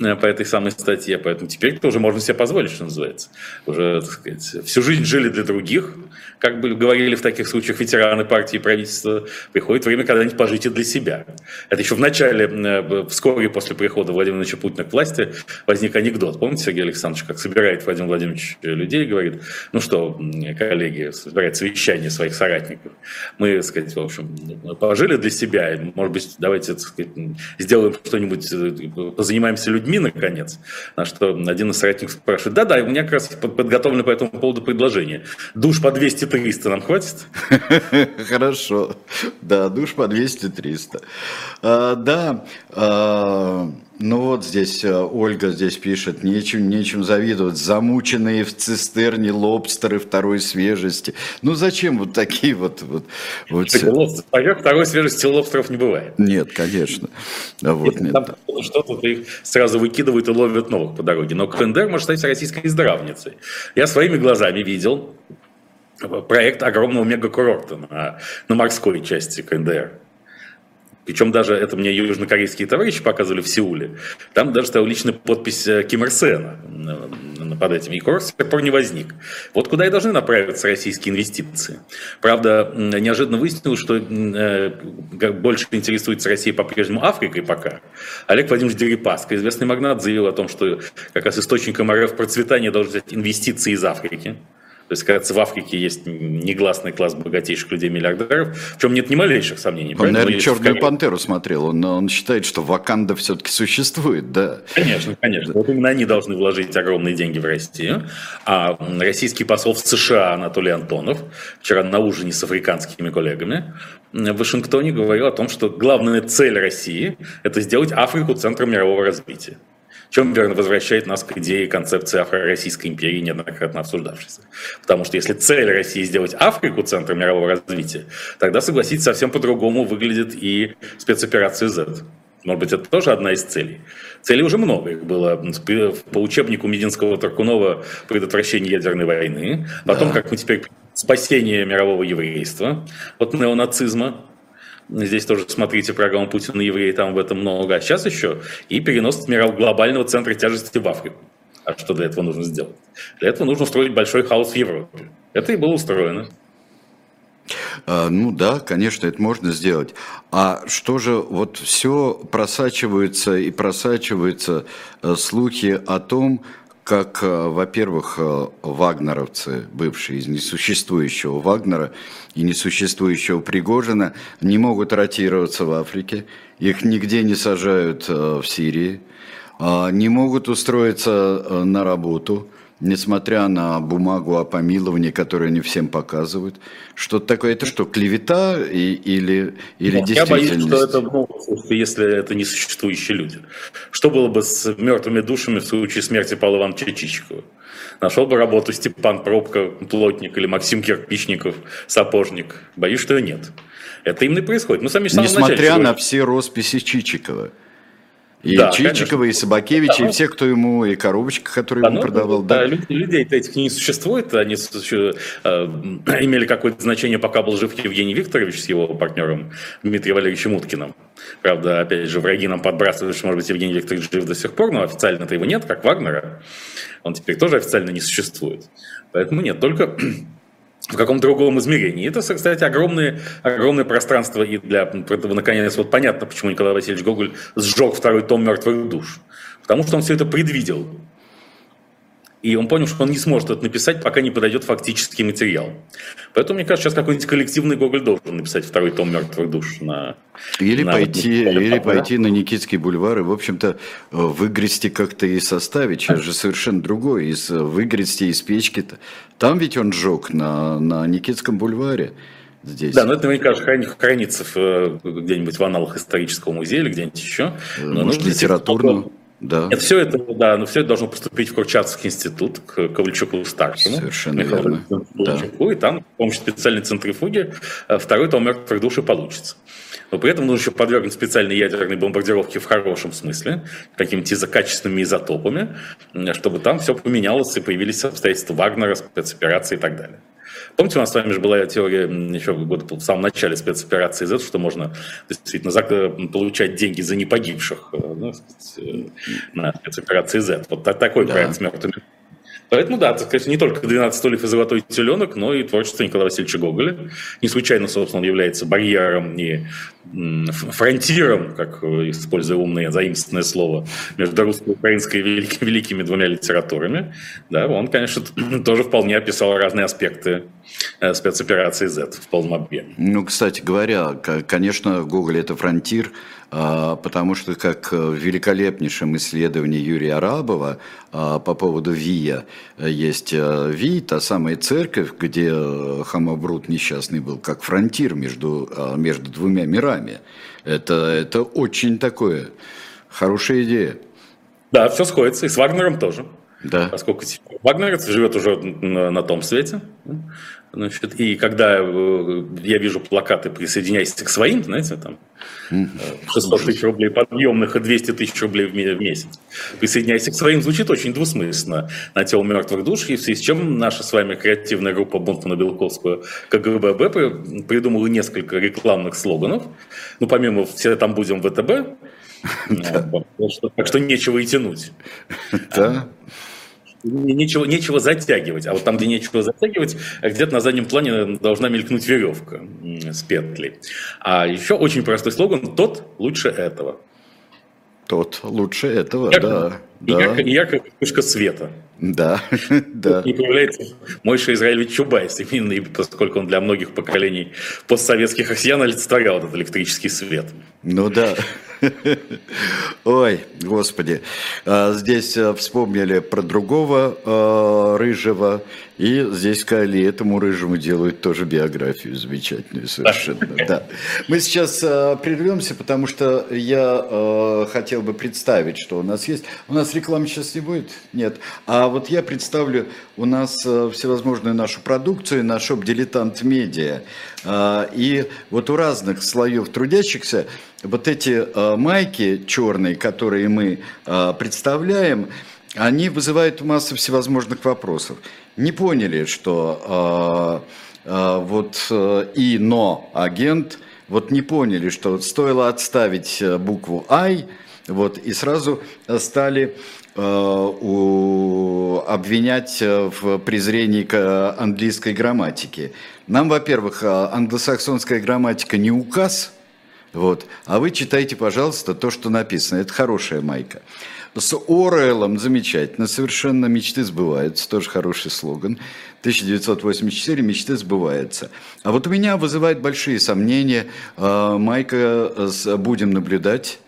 Э, по этой самой статье. Поэтому теперь тоже можно себе позволить, что называется. Уже, так сказать, всю жизнь жили для других, как бы говорили в таких случаях ветераны партии и правительства. Приходит время когда-нибудь пожить и для себя. Это еще в начале, э, вскоре после прихода Владимира Владимировича Путина к власти возник анекдот. Помните, Сергей Александрович, как собирает Владимир Владимирович людей, говорит, ну что, коллеги, собирает совещание своих соратников. Мы, так сказать, в общем, пожили для себя, может быть, давайте, так сказать, сделаем что-нибудь, э, позанимаемся людьми, людьми, наконец. На что один из соратников спрашивает, да-да, у меня как раз подготовлено по этому поводу предложение. Душ по 200-300 нам хватит? Хорошо. Да, душ по 200-300. А, да, а, ну вот здесь э, Ольга здесь пишет, нечем, нечем завидовать, замученные в цистерне лобстеры второй свежести. Ну зачем вот такие вот... вот, вот... второй свежести лобстеров не бывает. Нет, конечно. А вот, нет. Там что-то их сразу выкидывают и ловят новых по дороге. Но КНДР может стать российской здравницей. Я своими глазами видел проект огромного мегакурорта на, на морской части КНДР. Причем даже это мне южнокорейские товарищи показывали в Сеуле. Там даже стояла личная подпись э, Ким Ир Сена под этим. И курс с пор не возник. Вот куда и должны направиться российские инвестиции. Правда, неожиданно выяснилось, что э, больше интересуется Россия по-прежнему Африкой пока. Олег Владимирович Дерипаска, известный магнат, заявил о том, что как раз источником РФ процветания должны быть инвестиции из Африки. То есть, кажется, в Африке есть негласный класс богатейших людей-миллиардеров, в чем нет ни малейших сомнений. Он, наверное, «Черную пантеру» смотрел, он, он считает, что Ваканда все-таки существует, да. Конечно, конечно. Вот именно они должны вложить огромные деньги в Россию. А российский посол в США Анатолий Антонов вчера на ужине с африканскими коллегами в Вашингтоне говорил о том, что главная цель России – это сделать Африку центром мирового развития чем, верно, возвращает нас к идее концепции Афро-Российской империи, неоднократно обсуждавшейся. Потому что если цель России сделать Африку центром мирового развития, тогда, согласитесь, совсем по-другому выглядит и спецоперация Z. Может быть, это тоже одна из целей. Целей уже много. Их было по учебнику Мединского Таркунова предотвращение ядерной войны. Потом, да. как мы теперь спасение мирового еврейства от неонацизма. Здесь тоже смотрите программу Путина евреи, там в этом много. А сейчас еще и перенос глобального центра тяжести в Африку. А что для этого нужно сделать? Для этого нужно устроить большой хаос в Европе. Это и было устроено. А, ну да, конечно, это можно сделать. А что же, вот все просачивается и просачиваются э, слухи о том, как, э, во-первых, э, вагнеровцы, бывшие из несуществующего Вагнера и несуществующего Пригожина, не могут ротироваться в Африке, их нигде не сажают э, в Сирии, не могут устроиться на работу, несмотря на бумагу о помиловании, которую они всем показывают. Что-то такое, это что, клевета и, или, или Нет, Я боюсь, действительность? что это, ну, если это несуществующие люди. Что было бы с мертвыми душами в случае смерти Павла Ивановича Чичикова? Нашел бы работу Степан Пробка, плотник, или Максим Кирпичников, сапожник. Боюсь, что нет. Это именно происходит. Мы сами в самом Несмотря на все росписи Чичикова. И Да, Чичикова, конечно. и Собакевича, Да, и ну- все, кто ему, и коробочка, которую Да, ему ну, продавал. да, Да. люд- людей-то этих не существует, они су- э, имели какое-то значение, пока был жив Евгений Викторович с его партнером Дмитрием Валерьевичем Уткиным. Правда, опять же, враги нам подбрасывают, что, может быть, Евгений Викторович жив до сих пор, но официально-то его нет, как Вагнера. Он теперь тоже официально не существует. Поэтому нет, только в каком-то другом измерении. Это, кстати, огромное, огромное пространство и для, наконец, вот понятно, почему Николай Васильевич Гоголь сжег второй том «Мертвых душ». Потому что он все это предвидел. И он понял, что он не сможет это написать, пока не подойдет фактический материал. Поэтому, мне кажется, сейчас какой-нибудь коллективный Гоголь должен написать второй том «Мертвых душ» на... Или, на- пойти, на- или пойти на Никитский бульвар и, в общем-то, э, выгрести как-то и составить. Сейчас же совершенно другое. Из, э, выгрести из печки-то. Там ведь он сжег на, на Никитском бульваре. Здесь. Да, но это наверняка же храни- хранится э, где-нибудь в аналах исторического музея или где-нибудь еще. Но Может, нужно литературную. Да. Нет, все это, да, но все это должно поступить в Курчатовский институт к Ковальчуку старшему. Совершенно Михаилу верно. Ковальчуку, И там с помощью специальной центрифуги э, второй том мертвых душ и получится. Но при этом нужно еще подвергнуть специальной ядерной бомбардировке в хорошем смысле, какими-то качественными изотопами, чтобы там все поменялось и появились обстоятельства Вагнера, спецоперации и так далее. Помните, у нас с вами же была теория еще в год- в самом начале спецоперации Z, что можно действительно э, получать деньги за непогибших э, ну, сказать, э, на спецоперации Z. Вот та- такой Да. проект с мертвыми. Поэтому, да, так сказать, не только «12 стульев и золотой теленок», но и творчество Николая Васильевича Гоголя. Не случайно, собственно, он является барьером и фронтиром, как э, используя умное заимственное слово, между русско-украинской и велик- великими двумя литературами. Да, он, конечно, тоже вполне описал разные аспекты э, спецоперации Z в полном объеме. Ну, кстати говоря, конечно, Гоголь это фронтир, а, потому что, как в великолепнейшем исследовании Юрия Арабова а, по поводу Вия, э, есть э, Ви, та самая церковь, где э, Хамабрут несчастный был, как фронтир между, а, между двумя мирами. Это, это очень такое, хорошая идея. Да, все сходится, и с Вагнером тоже. Да. Поскольку Вагнер живет уже на, на том свете. Значит, и когда э, я вижу плакаты «Присоединяйся к своим», знаете, там э, 600 тысяч рублей подъемных и 200 тысяч рублей в ме- в месяц. «Присоединяйся к своим» звучит очень двусмысленно на тему мертвых душ, и в связи с чем наша с вами креативная группа Бунтмана-Белковского КГБ при- придумала несколько рекламных слоганов. Ну, помимо «Все там будем ВТБ», э, так что нечего и тянуть. Да. Не- Нечего, нечего затягивать. А вот там, где нечего затягивать, где-то на заднем плане должна мелькнуть веревка с петлей. А еще очень простой слоган «Тот лучше этого». Тот лучше этого, Ярко- да. И, Да, и яркая вспышка света. да, да. И появляется Мойша Израилевич Чубайс, именно поскольку он для многих поколений постсоветских россиян олицетворял этот электрический свет. Ну да. Ой, господи. А, Здесь а, вспомнили про другого а, рыжего, и здесь сказали, этому рыжему делают тоже биографию замечательную совершенно. Да. Мы сейчас а, прервемся, потому что я а, хотел бы представить, что у нас есть. У нас рекламы сейчас не будет? Нет. А вот я представлю у нас а, всевозможную нашу продукцию на шоп «Дилетант Медиа». А, И вот у разных слоев трудящихся вот эти а, майки черные, которые мы а, представляем, они вызывают массу всевозможных вопросов. Не поняли, что вот и но агент, вот не поняли, что стоило отставить букву I, вот и сразу стали а, у- обвинять а, в презрении к английской грамматике. Нам, во-первых, англосаксонская грамматика не указ, вот. А вы читайте, пожалуйста, то, что написано. Это хорошая майка. С Оруэллом замечательно, совершенно мечты сбываются, тоже хороший слоган. 1984 мечты сбываются. А вот у меня вызывает большие сомнения э, майка «Будем наблюдать».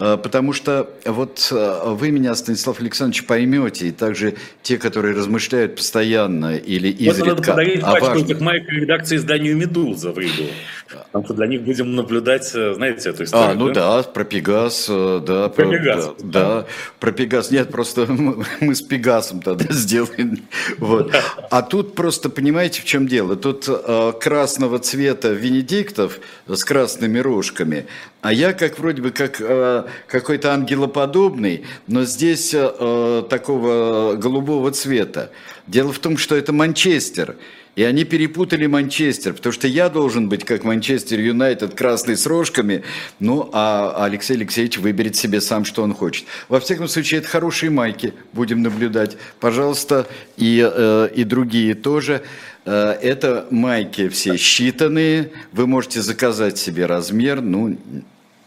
Э, потому что вот э, вы меня, Станислав Александрович, поймете, и также те, которые размышляют постоянно или изредка. Вот надо подарить пачку важном... этих маек редакции изданию «Медуза» в Риду. Потому что для них будем наблюдать, знаете, эту историю. А, ну да, да про Пегас, да. Про, про Пегас. Да, да, про Пегас. Нет, просто мы с Пегасом тогда сделаем. Вот. А тут просто, понимаете, в чем дело? Тут э, красного цвета Венедиктов с красными рожками, а я как вроде бы как э, какой-то ангелоподобный, но здесь э, такого голубого цвета. Дело в том, что это Манчестер. И они перепутали Манчестер, потому что я должен быть как Манчестер Юнайтед красный с рожками, ну а Алексей Алексеевич выберет себе сам, что он хочет. Во всяком случае, это хорошие майки, будем наблюдать. Пожалуйста, и, э, и другие тоже. Э, это майки все считанные, вы можете заказать себе размер, ну,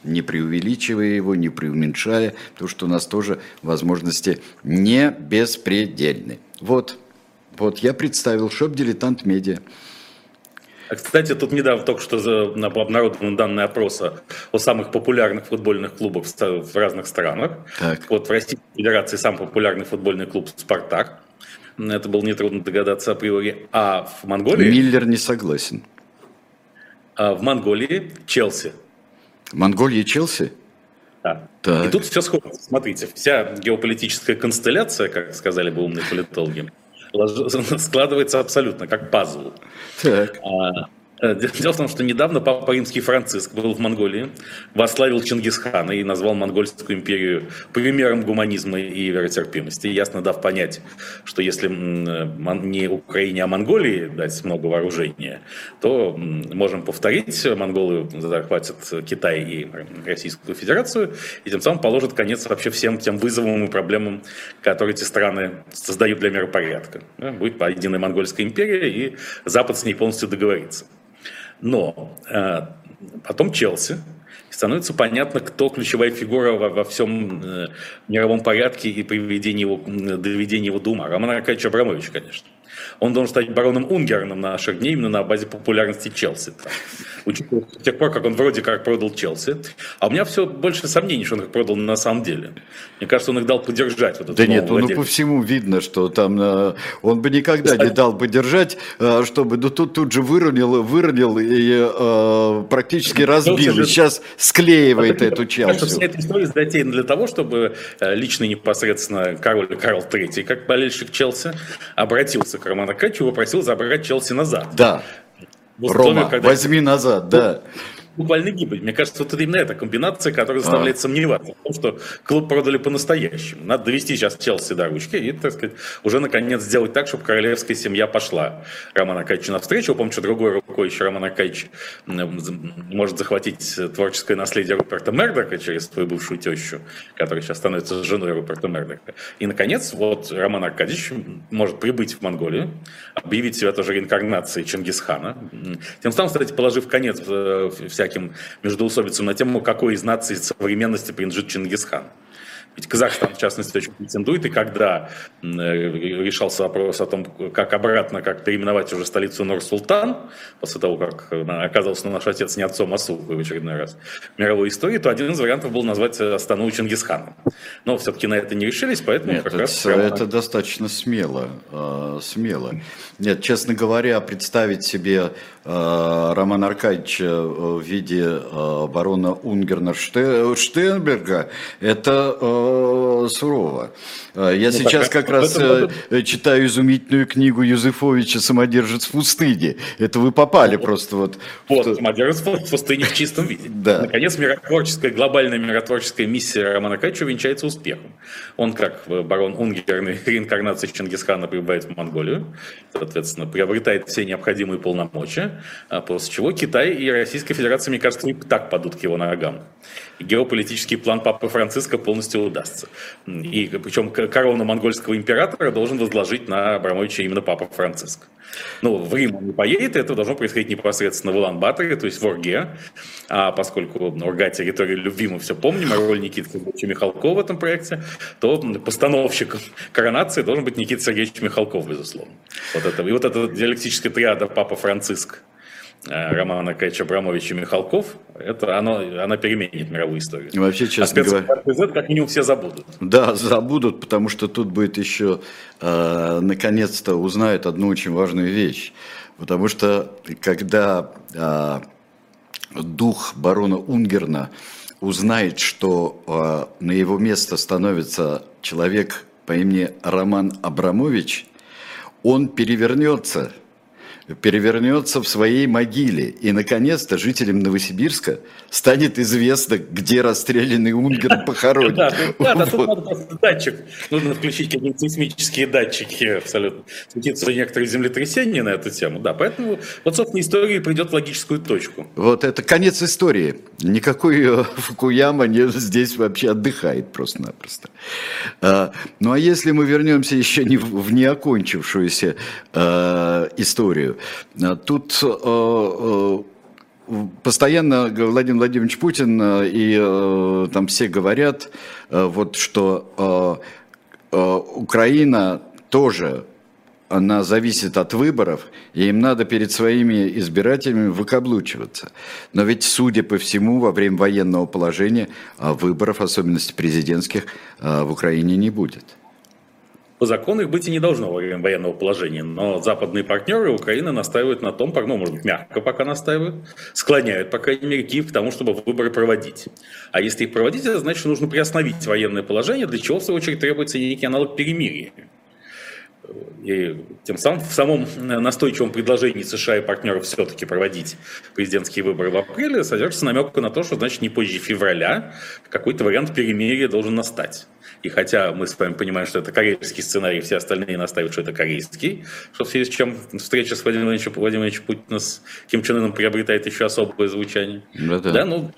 не преувеличивая его, не преуменьшая, потому что у нас тоже возможности не беспредельны. Вот. Вот, я представил шоп «Дилетант Медиа». А, кстати, тут недавно только что обнародованы данные опроса о самых популярных футбольных клубах в разных странах. Так. Вот в Российской Федерации самый популярный футбольный клуб «Спартак». Это было нетрудно догадаться априори. А в Монголии... Миллер не согласен. А в Монголии Челси. В Монголии Челси? Да. Так. И тут все сходится. Смотрите, вся геополитическая констелляция, как сказали бы умные политологи, складывается абсолютно как пазл. Так. А, дело в том, что недавно Папа Римский Франциск был в Монголии, восславил Чингисхана и назвал Монгольскую империю примером гуманизма и веротерпимости, ясно дав понять, что если не Украине, а Монголии дать много вооружения, то можем повторить, монголы захватят Китай и Российскую Федерацию, и тем самым положат конец вообще всем тем вызовам и проблемам, которые эти страны создают для миропорядка. Будет единая монгольская империя, и Запад с ней полностью договорится. Но э, потом Челси, становится понятно, кто ключевая фигура во, во всем э, мировом порядке и приведении его, доведении его до ума. Роман Аркадьевич Абрамович, конечно. Он должен стать бароном Унгерном наших дней именно на базе популярности Челси. Учитывая с тех пор, как он вроде как продал Челси. А у меня все больше сомнений, что он их продал на самом деле. Мне кажется, он их дал поддержать. Вот да нет, ну по всему видно, что там э, он бы никогда Кстати, не дал поддержать, э, чтобы ну, тут, тут же выронил, выронил и э, практически разбил. И сейчас склеивает это, эту Челси. Вся эта история затеяна для того, чтобы э, лично непосредственно король Карл III, как болельщик Челси, обратился к Роману Качу и попросил забрать Челси назад. Да. Рома, когда... возьми назад, да буквально гибель. Мне кажется, вот это именно эта комбинация, которая заставляет а. сомневаться в том, что клуб продали по-настоящему. Надо довести сейчас Челси до ручки и, так сказать, уже наконец сделать так, чтобы королевская семья пошла Роман Аркадьевичу навстречу. Помню, что другой рукой еще Роман Аркадьевич может захватить творческое наследие Руперта Мердока через свою бывшую тещу, которая сейчас становится женой Руперта Мердока. И, наконец, вот Роман Аркадьевич может прибыть в Монголию, объявить себя тоже реинкарнацией Чингисхана. Тем самым, кстати, положив конец э, вся всяким междоусобицам на тему, какой из наций современности принадлежит Чингисхан. Ведь Казахстан, в частности, очень претендует, и когда э, решался вопрос о том, как обратно, как переименовать уже столицу Нур-Султан, после того, как э, оказался наш отец не отцом, а сукой в очередной раз в мировой истории, то один из вариантов был назвать Астану Чингисханом. Но все-таки на это не решились, поэтому Нет, как это, раз... Прямо... Это достаточно смело, э, смело. Нет, честно говоря, представить себе э, Романа Аркадьевича в виде э, барона Унгерна Штенберга, это э, сурово. Э, я ну, сейчас как раз этом... Э, читаю изумительную книгу Юзефовича «Самодержец в пустыне». Это вы попали просто вот... Вот, в... «Самодержец в пустыне» в чистом виде. Да. Наконец, миротворческая, глобальная миротворческая миссия Романа Качу венчается успехом. Он, как барон Унгерный, реинкарнация Чингисхана прибывает в Монголию, соответственно, приобретает все необходимые полномочия, а после чего Китай и Российская Федерация, мне кажется, не так падут к его ногам. Геополитический план Папы Франциска полностью удастся. И причем корону монгольского императора должен возложить на Абрамовича именно Папа Франциск. Ну, в Рим он не поедет, это должно происходить непосредственно в Улан-Баторе, то есть в Орге, а поскольку Орга – территория любви, мы все помним, а роль Никиты Сергеевича Михалкова в этом проекте, то постановщиком коронации должен быть Никита Сергеевич Михалков, безусловно. Вот это, и вот эта диалектическая триада Папа Франциск, Романа Кэч Абрамович и Михалков, это оно, она переменит мировую историю. Вообще, честно а говоря... Z как минимум все забудут. Да, забудут, потому что тут будет еще, э, наконец-то узнают одну очень важную вещь. Потому что когда э, дух барона Унгерна узнает, что э, на его место становится человек по имени Роман Абрамович, он перевернется – перевернется в своей могиле. И, наконец-то, жителям Новосибирска станет известно, где расстрелянный Унгер похоронен. Да, да, тут надо просто датчик. Нужно включить какие-нибудь сейсмические датчики абсолютно. Случится некоторые землетрясения на эту тему. Да, поэтому вот, собственно, история придет в логическую точку. Вот это конец истории. Никакой э, Фукуяма не, здесь вообще отдыхает просто-напросто. А, ну а если мы вернемся еще не в, неокончившуюся а, историю, Э, тут э, э, постоянно Владимир Владимирович Путин и там все говорят, вот что Украина тоже она зависит от выборов, и им надо перед своими избирателями выкаблучиваться. Но ведь, судя по всему, во время военного положения выборов, особенности президентских, в Украине не будет по закону их быть и не должно во время военного положения. Но западные партнеры Украины настаивают на том, ну, может быть, мягко пока настаивают, склоняют, по крайней мере, Киев к тому, чтобы выборы проводить. А если их проводить, это значит, что нужно приостановить военное положение, для чего, в свою очередь, требуется некий аналог перемирия. И тем самым в самом настойчивом предложении США и партнеров все-таки проводить президентские выборы в апреле содержится намек на то, что значит не позже февраля какой-то вариант перемирия должен настать. И хотя мы с вами понимаем, что это корейский сценарий, все остальные настаивают, что это корейский, что в связи с чем встреча с Владимиром Владимировичем, Владимировичем Путиным с Ким Чен Ыном приобретает еще особое звучание. Да, да. да ну,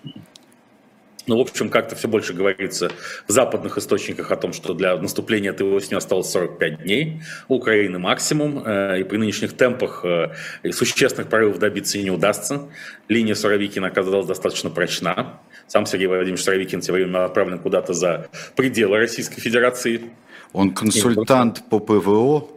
ну, в общем, как-то все больше говорится в западных источниках о том, что для наступления этой осени осталось 45 дней, у Украины максимум, э, и при нынешних темпах э, существенных прорывов добиться не удастся. Линия Суровикина оказалась достаточно прочна. Сам Сергей Владимирович Суровикин тем временем отправлен куда-то за пределы Российской Федерации. Он консультант по ПВО,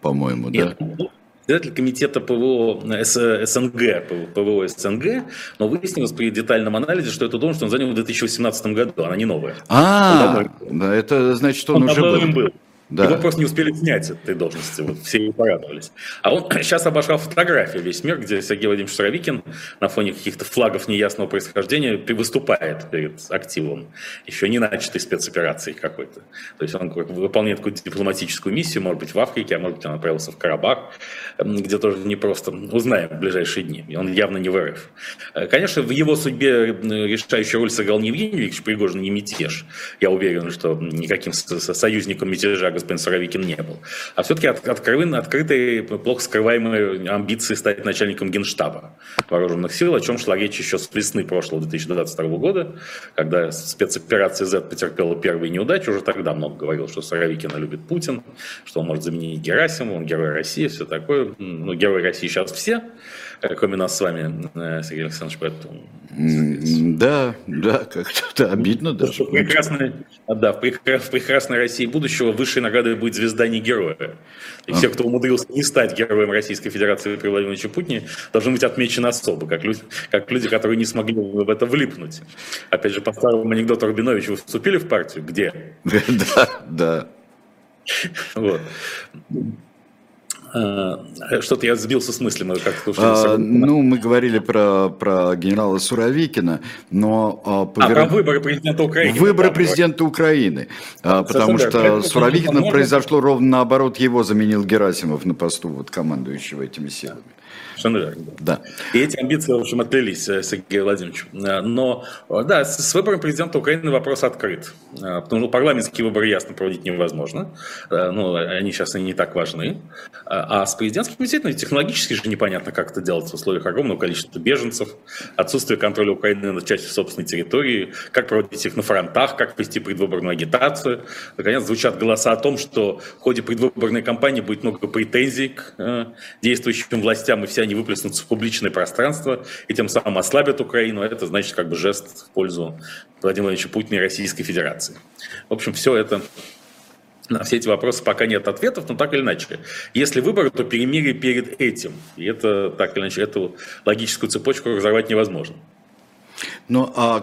по-моему, да? Ну, председатель комитета ПВО СНГ, ПВО СНГ, но выяснилось при детальном анализе, что эту должность он занял в 2018 году, она не новая. А, да, это значит, он, он уже был. был. Да. Его просто не успели снять с этой должности, вот все и порадовались. А он сейчас обошел фотографию весь мир, где Сергей Владимирович Суровикин на фоне каких-то флагов неясного происхождения выступает перед активом, еще не начатой спецоперацией какой-то. То есть он выполняет какую-то дипломатическую миссию, может быть, в Африке, а может быть, он отправился в Карабах, где тоже не просто узнаем в ближайшие дни. И он явно не в РФ. Э, конечно, в его судьбе решающую роль сыграл не Евгений Викторович Пригожин, не мятеж. Я уверен, что никаким союзником мятежа господин Суровикин не был. А все-таки от, открытые, плохо скрываемые амбиции стать начальником генштаба вооруженных сил, о чем шла речь еще с весны прошлого 2022 года, когда спецоперация Z потерпела первые неудачи, уже тогда много говорил, что Суровикина любит Путин, что он может заменить Герасимова, он герой России, все такое. Ну, герой России сейчас все, Э, кроме нас с вами, э, Сергей Александрович, поэтому... Да, да, как-то обидно даже. В прекрасной, да, в, прекрасной России будущего высшей наградой будет звезда не героя. И все, кто умудрился не стать героем Российской Федерации при Владимировиче Путине, должны быть отмечены особо, как люди, как люди, которые не смогли в это влипнуть. Опять же, по старому анекдоту Рубиновича, вы вступили в партию? Где? Да, да. Вот. А, что-то я сбился с мысли, мы как-то а, Ну, мы говорили про, про генерала Суровикина, но... А, повер... а про выборы президента Украины. Выборы президента Украины, а, потому что с Суровикиным произошло ровно наоборот, его заменил Герасимов на посту вот, командующего этими силами. Совершенно верно. Да. И эти амбиции, в общем, отплелись э, Сергею Владимировичу. Э, но, э, да, с выбором президента Украины вопрос открыт. Потому что парламентские выборы ясно проводить невозможно. Ну, они сейчас и не так важны. А с президентским действительно технологически же непонятно, как это делать в условиях огромного количества беженцев, отсутствия контроля Украины над частью собственной территории, как проводить их на фронтах, как вести предвыборную агитацию. Наконец, звучат голоса о том, что в ходе предвыборной кампании будет много претензий к действующим властям, и все они выплеснутся в публичное пространство и тем самым ослабят Украину. Это значит как бы жест в пользу Владимира Владимировича Путина и Российской Федерации. В общем, все это На все эти вопросы пока нет ответов, но так или иначе. Если выборы, то перемирие перед этим. И это так или иначе, эту логическую цепочку разорвать невозможно. Ну а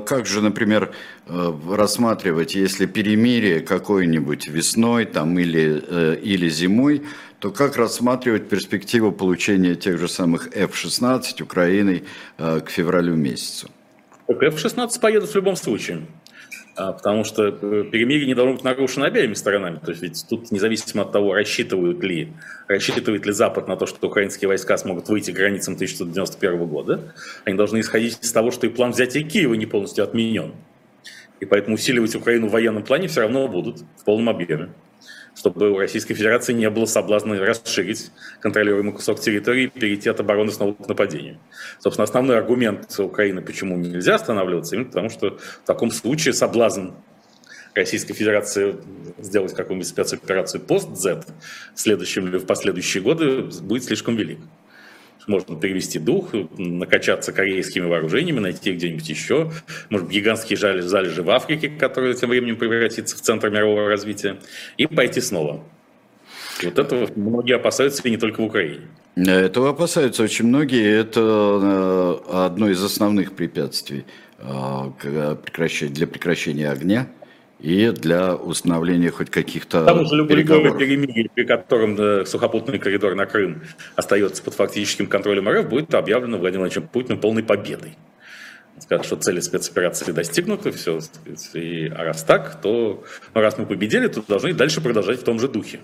как же, например, э, рассматривать, если перемирие какое-нибудь весной там, или, э, или зимой, то как рассматривать перспективу получения тех же самых F-16 Украиной э, к февралю месяцу? F-16 поедут в любом случае. А, потому что э, перемирие не должно быть нарушено обеими сторонами. То есть ведь тут независимо от того, рассчитывают ли, рассчитывает ли Запад на то, что украинские войска смогут выйти к границам 1991 года, они должны исходить из того, что и план взятия Киева не полностью отменен. И поэтому усиливать Украину в военном плане все равно будут в полном объеме чтобы у Российской Федерации не было соблазна расширить контролируемый кусок территории и перейти от обороны снова к нападению. Собственно, основной аргумент Украины, почему нельзя останавливаться, именно потому что в таком случае соблазн Российской Федерации сделать какую-нибудь спецоперацию пост-Z в следующем или в последующие годы будет слишком велик можно перевести дух, накачаться корейскими вооружениями, найти где-нибудь еще, может, гигантские залежи в Африке, которые тем временем превратится в центр мирового развития, и пойти снова. вот этого многие опасаются, и не только в Украине. Этого опасаются очень многие. Это э, одно из основных препятствий э, для прекращения огня и для установления хоть каких-то Там уже любой перемирие, при котором да, сухопутный коридор на Крым остается под фактическим контролем РФ, будет объявлено Владимиром Владимировичем Путиным полной победой. Скажут, что цели спецоперации достигнуты, все. И, а раз так, то ну, раз мы победили, то должны дальше продолжать в том же духе.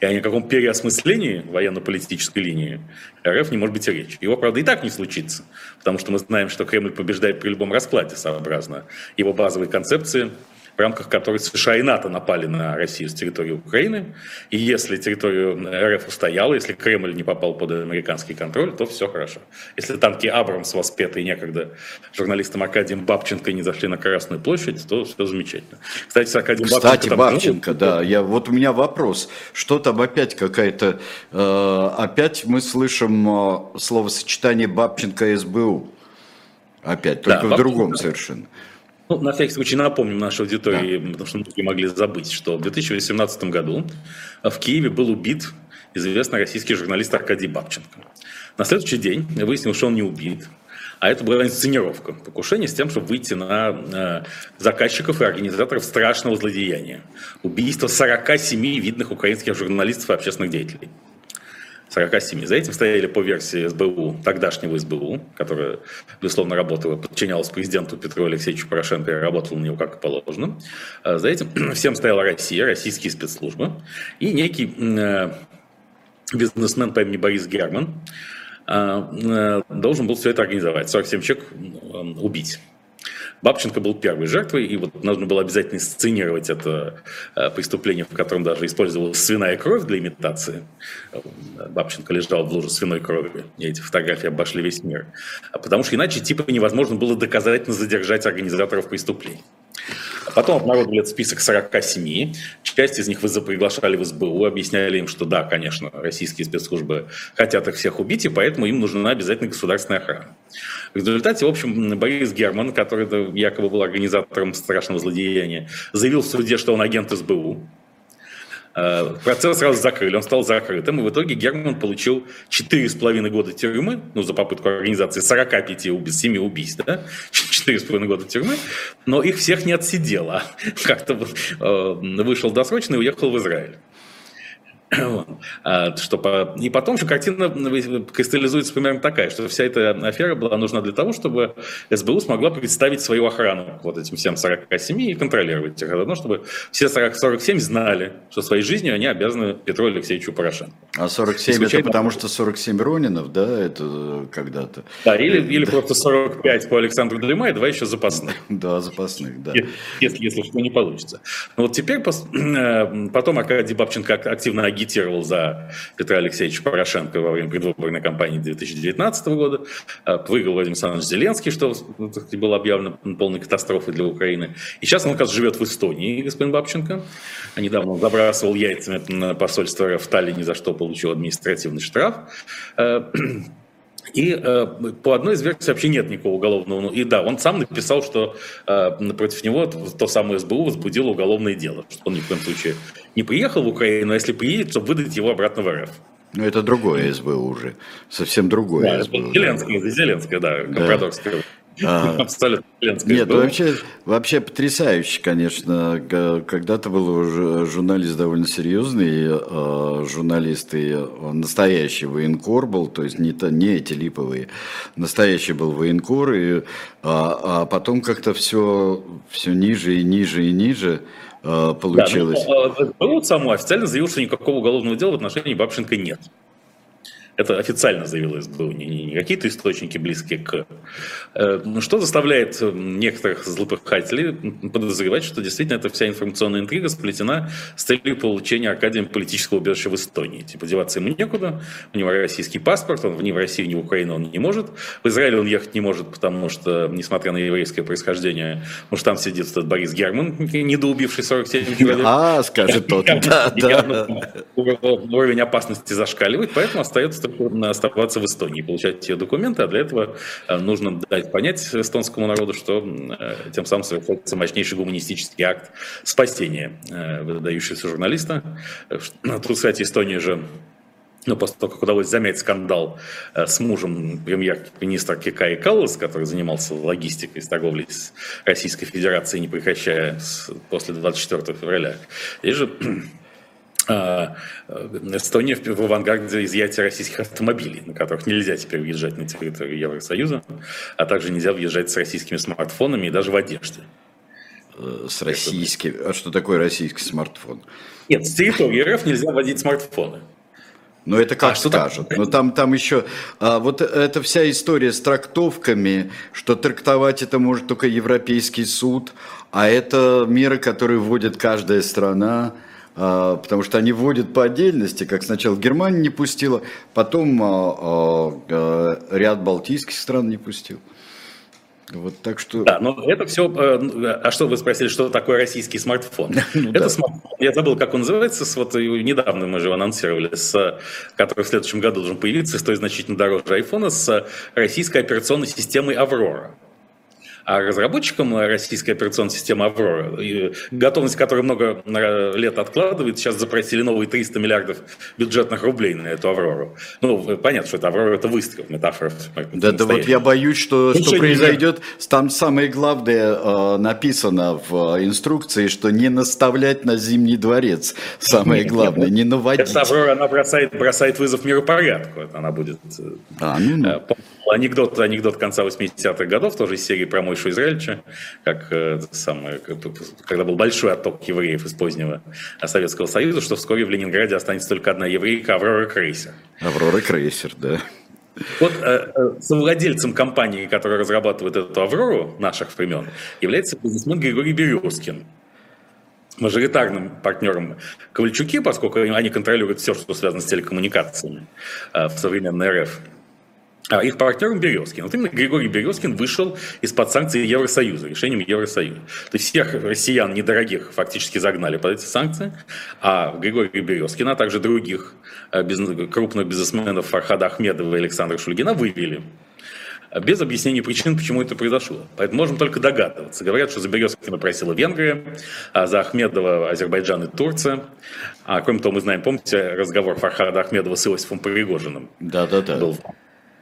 И о никаком переосмыслении военно-политической линии РФ не может быть и речи. Его, правда, и так не случится, потому что мы знаем, что Кремль побеждает при любом раскладе, сообразно его базовой концепции в рамках которой США и НАТО напали на Россию с территории Украины. И если территорию РФ устояла, если Кремль не попал под американский контроль, то все хорошо. Если танки Абрамс, воспетые некогда журналистом Аркадием Бабченко, не зашли на Красную площадь, то все замечательно. Кстати, с Аркадием Кстати, Бабченко, Бабченко там... да, я, вот у меня вопрос. Что там опять какая-то... Э, опять мы слышим э, словосочетание Бабченко СБУ. Опять, только да, в Бабченко, другом совершенно. Ну, на всякий случай напомним нашей аудитории, да. потому что многие могли забыть, что в 2018 году в Киеве был убит известный российский журналист Аркадий Бабченко. На следующий день выяснилось, что он не убит, а это была инсценировка покушения с тем, чтобы выйти на э, заказчиков и организаторов страшного злодеяния. Убийство 47 видных украинских журналистов и общественных деятелей. 47. За этим стояли по версии СБУ, тогдашнего СБУ, которая, безусловно, работала, подчинялась президенту Петру Алексеевичу Порошенко и работала на него как положено. А за этим всем стояла Россия, российские спецслужбы и некий э, бизнесмен по имени Борис Герман э, э, должен был все это организовать, 47 человек убить. Бабченко был первой жертвой, и вот нужно было обязательно сценировать это э, преступление, в котором даже использовалась свиная кровь для имитации. Бабченко лежал в луже свиной крови, и эти фотографии обошли весь мир. Потому что иначе типа невозможно было доказательно задержать организаторов преступлений. Потом обнародовали этот список 47. Часть из них вы приглашали в СБУ, объясняли им, что да, конечно, российские спецслужбы хотят их всех убить, и поэтому им нужна обязательно государственная охрана. В результате, в общем, Борис Герман, который якобы был организатором страшного злодеяния, заявил в суде, что он агент СБУ. Э, процесс сразу закрыли, он стал закрытым, и в итоге Герман получил 4,5 года тюрьмы, ну, за попытку организации 45 убийств, 7 убийств, да, 4,5 года тюрьмы, но их всех не отсидело. Как-то э, вышел досрочно и уехал в Израиль. А, что, и потом еще картина кристаллизуется примерно такая, что вся эта афера была нужна для того, чтобы СБУ смогла представить свою охрану вот этим всем 47 и контролировать их. Заодно, чтобы все 40, 47 знали, что своей жизнью они обязаны Петру Алексеевичу Порошенко. А 47 случайно... это потому, что 47 Ронинов, да, это когда-то? Да, или, или просто 45 по Александру Длима и два еще запасных. Да, запасных, да. Если, если что не получится. Но вот теперь, э, потом Аркадий Бабченко активно агитировал агитировал за Петра Алексеевича Порошенко во время предвыборной кампании 2019 года, а, выиграл Владимир Александрович Зеленский, что было объявлено полной катастрофой для Украины. И сейчас он, оказывается, живет в Эстонии, господин Бабченко. Недавно забрасывал яйцами на посольство в Таллине, за что получил административный штраф. И э, по одной из версий вообще нет никакого уголовного. Ну, и да, он сам написал, что э, против него то самое СБУ возбудило уголовное дело, что он ни в коем случае не приехал в Украину, а если приедет, чтобы выдать его обратно в РФ. Ну, это другое СБУ уже, совсем другое да, СБУ. Зеленская, да. Зеленская, да. Да. А, Абсолютно Нет, вообще, вообще потрясающе, конечно. Когда-то был уже журналист довольно серьезный, а, журналист и настоящий военкор был, то есть не, то, не эти липовые, настоящий был военкор, и, а, а потом как-то все, все ниже и ниже и ниже получилось. Да, ну, вот само официально заявил, что никакого уголовного дела в отношении Бабченко нет. Это официально заявила СБУ, не, не, не какие-то источники близкие к... Э, ну, что заставляет некоторых злопыхателей подозревать, что действительно эта вся информационная интрига сплетена с целью получения Аркадием политического убежища в Эстонии. Типа деваться ему некуда, у него российский паспорт, он ни в Россию, ни в Украину он не может. В Израиль он ехать не может, потому что, несмотря на еврейское происхождение, может там сидит этот Борис Герман, недоубивший 47 человек. А, скажет тот, да, да. Уровень опасности зашкаливает, поэтому остается оставаться в Эстонии, получать ее документы, а для этого э, нужно дать понять эстонскому народу, что э, тем самым совершается мощнейший гуманистический акт спасения э, выдающегося журналиста. Тут, кстати, Эстония же ну, после того, как удалось замять скандал с мужем премьер-министра Кикаи Каллас, который занимался логистикой с торговлей с Российской Федерацией, не прекращая после 24 февраля. Здесь же Эстония в авангарде изъятия российских автомобилей, на которых нельзя теперь въезжать на территорию Евросоюза, а также нельзя въезжать с российскими смартфонами и даже в одежде. Э, с российским? А что такое российский смартфон? Нет, с территории РФ нельзя водить смартфоны. Ну, это как а скажут. Но там, там еще... А, вот эта вся история с трактовками, что трактовать это может только Европейский суд, а это меры, которые вводит каждая страна. А, потому что они вводят по отдельности, как сначала Германия не пустила, потом а, а, ряд балтийских стран не пустил. Вот так что... Да, но это все... Э, а что вы спросили, что такое российский смартфон? ну, это да. смартфон, я забыл, как он называется, вот недавно мы же его анонсировали, с, который в следующем году должен появиться, стоит значительно дороже айфона, с российской операционной системой «Аврора». А разработчикам российской операционной системы «Аврора», готовность которой много лет откладывает, сейчас запросили новые 300 миллиардов бюджетных рублей на эту «Аврору». Ну, понятно, что это «Аврора» — это выстрел, метафора. Да, да вот я боюсь, что, что произойдет. Там самое главное э, написано в инструкции, что не наставлять на Зимний дворец. Самое главное, не наводить. Эта «Аврора», она бросает, бросает вызов миропорядку. Она будет... Э, а, ну, ну. Э, анекдот, анекдот конца 80-х годов, тоже из серии про Мойшу Израильевича, как э, самое, когда был большой отток евреев из позднего Советского Союза, что вскоре в Ленинграде останется только одна еврейка Аврора Крейсер. Аврора Крейсер, да. Вот э, э, совладельцем компании, которая разрабатывает эту Аврору наших времен, является бизнесмен Григорий Березкин мажоритарным партнером Ковальчуки, поскольку они контролируют все, что связано с телекоммуникациями э, в современной РФ. А их партнером Березкин. Вот именно Григорий Березкин вышел из-под санкций Евросоюза, решением Евросоюза. То есть всех россиян недорогих фактически загнали под эти санкции, а Григория Березкина, а также других э, крупных бизнесменов Фархада Ахмедова и Александра Шульгина вывели без объяснения причин, почему это произошло. Поэтому можем только догадываться. Говорят, что за Березкина просила Венгрия, а за Ахмедова Азербайджан и Турция. А кроме того, мы знаем, помните разговор Фархада Ахмедова с Иосифом Пригожиным? Да-да-да. Был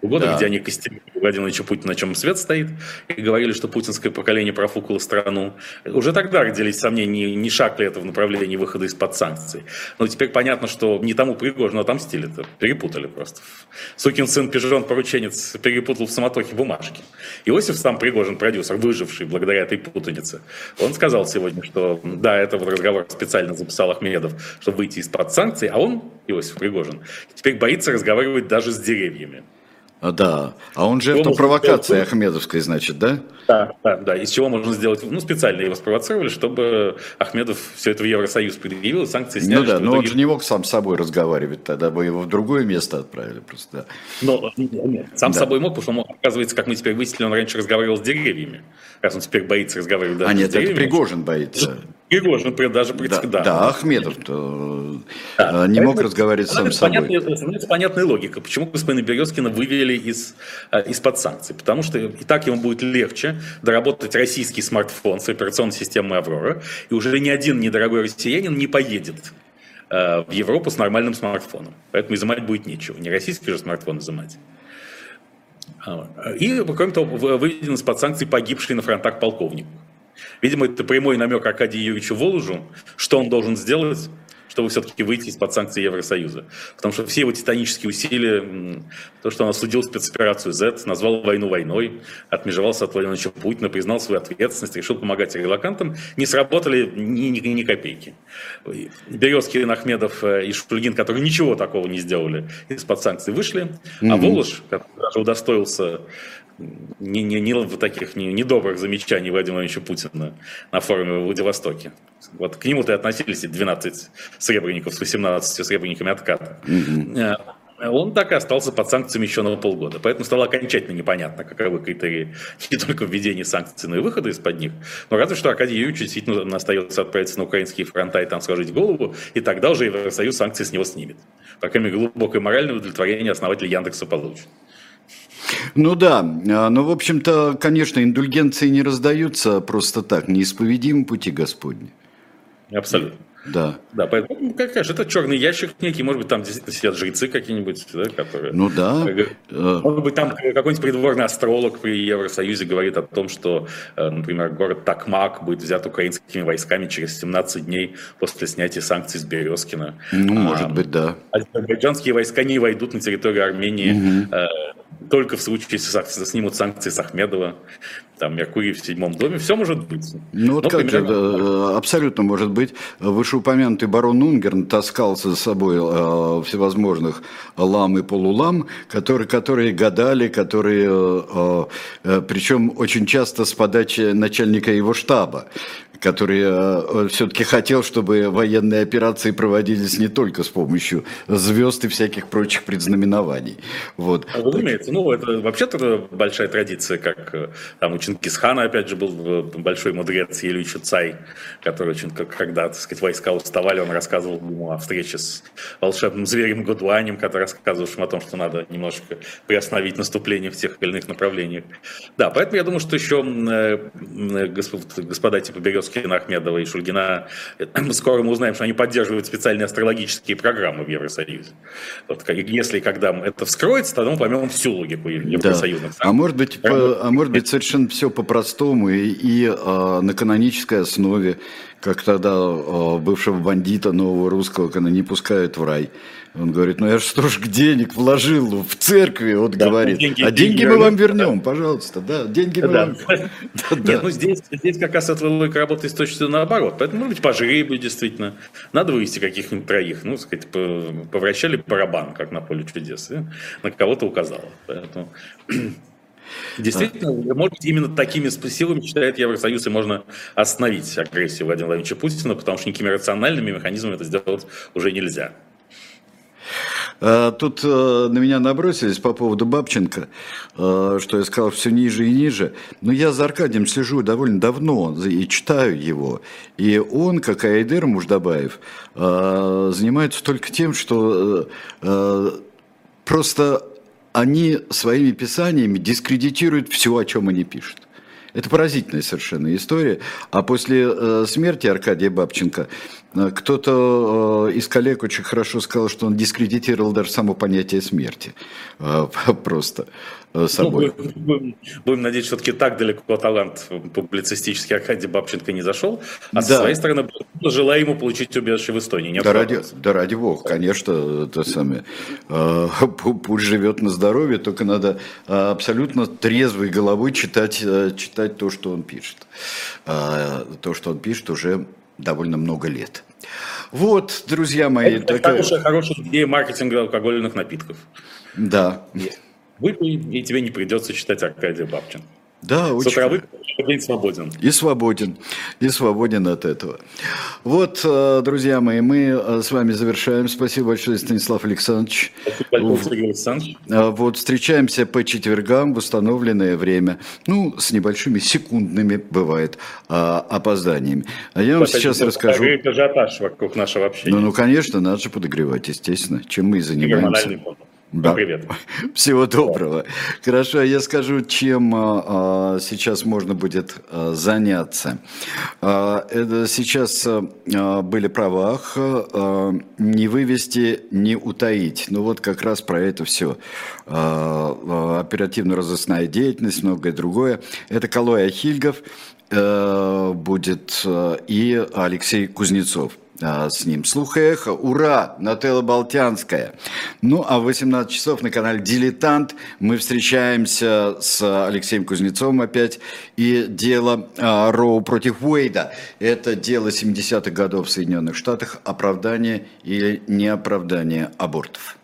года, да. где они костерили Владимира Путина, на чем свет стоит, и говорили, что путинское поколение профукало страну. Уже тогда родились сомнения, не шаг ли это в направлении выхода из-под санкций. Но теперь понятно, что не тому Пригожину отомстили, это перепутали просто. Сукин сын Пижон, порученец, перепутал в самотохе бумажки. Иосиф сам Пригожин, продюсер, выживший благодаря этой путанице, он сказал сегодня, что да, это вот разговор специально записал Ахмедов, чтобы выйти из-под санкций, а он, Иосиф Пригожин, теперь боится разговаривать даже с деревьями. А, да. А он жертва провокации сделать... Ахмедовской, значит, да? Да, да, да. Из чего можно сделать? Ну, специально его спровоцировали, чтобы Ахмедов все это в Евросоюз предъявил, санкции сняли. Ну да, но итоге... он же не мог сам с собой разговаривать, тогда бы его в другое место отправили просто. Но нет, сам да. с собой мог, потому что, он, оказывается, как мы теперь выяснили, он раньше разговаривал с деревьями. Раз он теперь боится разговаривать даже А нет, это Пригожин боится. Пригожин даже да, да, Ахмедов да, не мог разговаривать сам с собой. Понятная, понятная логика, почему господина Березкина вывели из, из-под санкций. Потому что и так ему будет легче доработать российский смартфон с операционной системой «Аврора», и уже ни один недорогой россиянин не поедет в Европу с нормальным смартфоном. Поэтому изымать будет нечего. Не российский же смартфон изымать. И, кроме того, выведен из-под санкций погибший на фронтах полковник. Видимо, это прямой намек Аркадию Юрьевичу Воложу, что он должен сделать, чтобы все-таки выйти из-под санкций Евросоюза. Потому что все его титанические усилия, то, что он осудил спецоперацию Z, назвал войну войной, отмежевался от Владимира Путина, признал свою ответственность, решил помогать релакантам, не сработали ни, ни, ни копейки. Березкин, Ахмедов э, и Шульгин, которые ничего такого не сделали, из-под санкций вышли, mm-hmm. а Волож, который даже удостоился не, не, не в таких не, недобрых замечаний Владимира Владимировича Путина на форуме в Владивостоке. Вот к нему-то и относились 12 сребреников с 18 сребрениками отката. Mm-hmm. Он так и остался под санкциями еще на полгода. Поэтому стало окончательно непонятно, каковы критерии не только введения санкций, но и выхода из-под них. Но разве что Аркадий Юрьевич действительно остается отправиться на украинские фронта и там сложить голову, и тогда уже Евросоюз санкции с него снимет. По крайней мере, глубокое моральное удовлетворение основатель Яндекса получит. Ну да, а, ну в общем-то, конечно, индульгенции не раздаются просто так, неисповедимы пути Господни. Абсолютно. Да. Да, поэтому, как скажешь, это черный ящик некий, может быть, там действительно сидят жрецы какие-нибудь, да, которые... Ну да. Э, может быть, там какой-нибудь придворный астролог при Евросоюзе говорит о том, что, э, например, город Такмак будет взят украинскими войсками через 17 дней после снятия санкций с Березкина. Ну, может а, быть, да. Азербайджанские войска не войдут на территорию Армении угу только в случае, если снимут санкции с Ахмедова, там Меркурий в седьмом доме, все может быть. Ну вот Но как примерно... же, абсолютно может быть. Вышеупомянутый барон Унгерн таскался за собой э, всевозможных лам и полулам, которые, которые гадали, которые, э, э, причем очень часто с подачи начальника его штаба который э, все-таки хотел, чтобы военные операции проводились не только с помощью звезд и всяких прочих предзнаменований. Вот. Разумеется, ну это вообще-то большая традиция, как э, там у Чингисхана, опять же, был э, большой мудрец Елюй Цай, который очень, когда, так сказать, войска уставали, он рассказывал ему о встрече с волшебным зверем Гудуанем, который рассказывал о том, что надо немножко приостановить наступление в тех или иных направлениях. Да, поэтому я думаю, что еще господа типа Березкин Кошкина, Ахмедова и Шульгина, скоро мы узнаем, что они поддерживают специальные астрологические программы в Евросоюзе. Вот, если когда это вскроется, тогда мы поймем всю логику евросоюзных да. А может быть, по, а может быть совершенно все по-простому и, и а, на канонической основе, как тогда а, бывшего бандита нового русского, когда не пускают в рай. Он говорит, ну я же столько денег вложил в церкви, вот да, говорит. Деньги, а деньги, деньги мы вам вернем, да. пожалуйста, да, деньги мы да. вам Нет, ну здесь, здесь как раз эта логика работает точно наоборот. Поэтому, может быть, пожире быть действительно. Надо вывести каких-нибудь троих. Ну, сказать, повращали барабан, как на поле чудес. И на кого-то указало. Поэтому... Действительно, может быть, именно такими силами, считает Евросоюз, и можно остановить агрессию Владимира Владимировича Путина, потому что никакими рациональными механизмами это сделать уже нельзя. А, тут э, на меня набросились по поводу Бабченко, э, что я сказал все ниже и ниже. Но я за Аркадием слежу довольно давно и читаю его. И он, как и Айдер Муждабаев, э, занимается только тем, что просто они своими писаниями дискредитируют все, о чем они пишут. Это поразительная совершенно история. А после смерти Аркадия Бабченко кто-то э, из коллег очень хорошо сказал, что он дискредитировал даже само понятие смерти. Э, просто э, ну, собой. Ну, будем, будем надеяться, все-таки так далеко талант публицистический Аркадий Бабченко не зашел. А да. со своей стороны, желаю ему получить убежище в Эстонии. Не да, ради, да ради бога, конечно, это самое. Э, пусть живет на здоровье, только надо абсолютно трезвой головой читать, читать то, что он пишет. То, что он пишет уже довольно много лет. Вот, друзья мои. Это такая... хорошая, хорошая идея маркетинга алкогольных напитков. Да. Выпей, и тебе не придется читать Аркадия Бабчин. Да, С утра И свободен. И свободен. И свободен от этого. Вот, э, друзья мои, мы э, с вами завершаем. Спасибо большое, Станислав Александрович. Спасибо большое, Сергей Александрович. Э, вот, встречаемся по четвергам в установленное время. Ну, с небольшими секундными, бывает, опозданиями. А я вам Спасибо. сейчас расскажу... ажиотаж вокруг нашего общения. Ну, ну, конечно, надо же подогревать, естественно, чем мы и занимаемся. Да. Привет. Всего доброго. Хорошо, я скажу, чем а, сейчас можно будет а, заняться. А, это сейчас а, были правах а, не вывести, не утаить. Ну вот как раз про это все. А, а, оперативно-розыскная деятельность, многое другое. Это Калой Ахильгов а, будет а, и Алексей Кузнецов с ним. Слух и эхо. Ура! Нателла Болтянская. Ну, а в 18 часов на канале «Дилетант» мы встречаемся с Алексеем Кузнецовым опять. И дело а, Роу против Уэйда. Это дело 70-х годов в Соединенных Штатах. Оправдание или неоправдание абортов.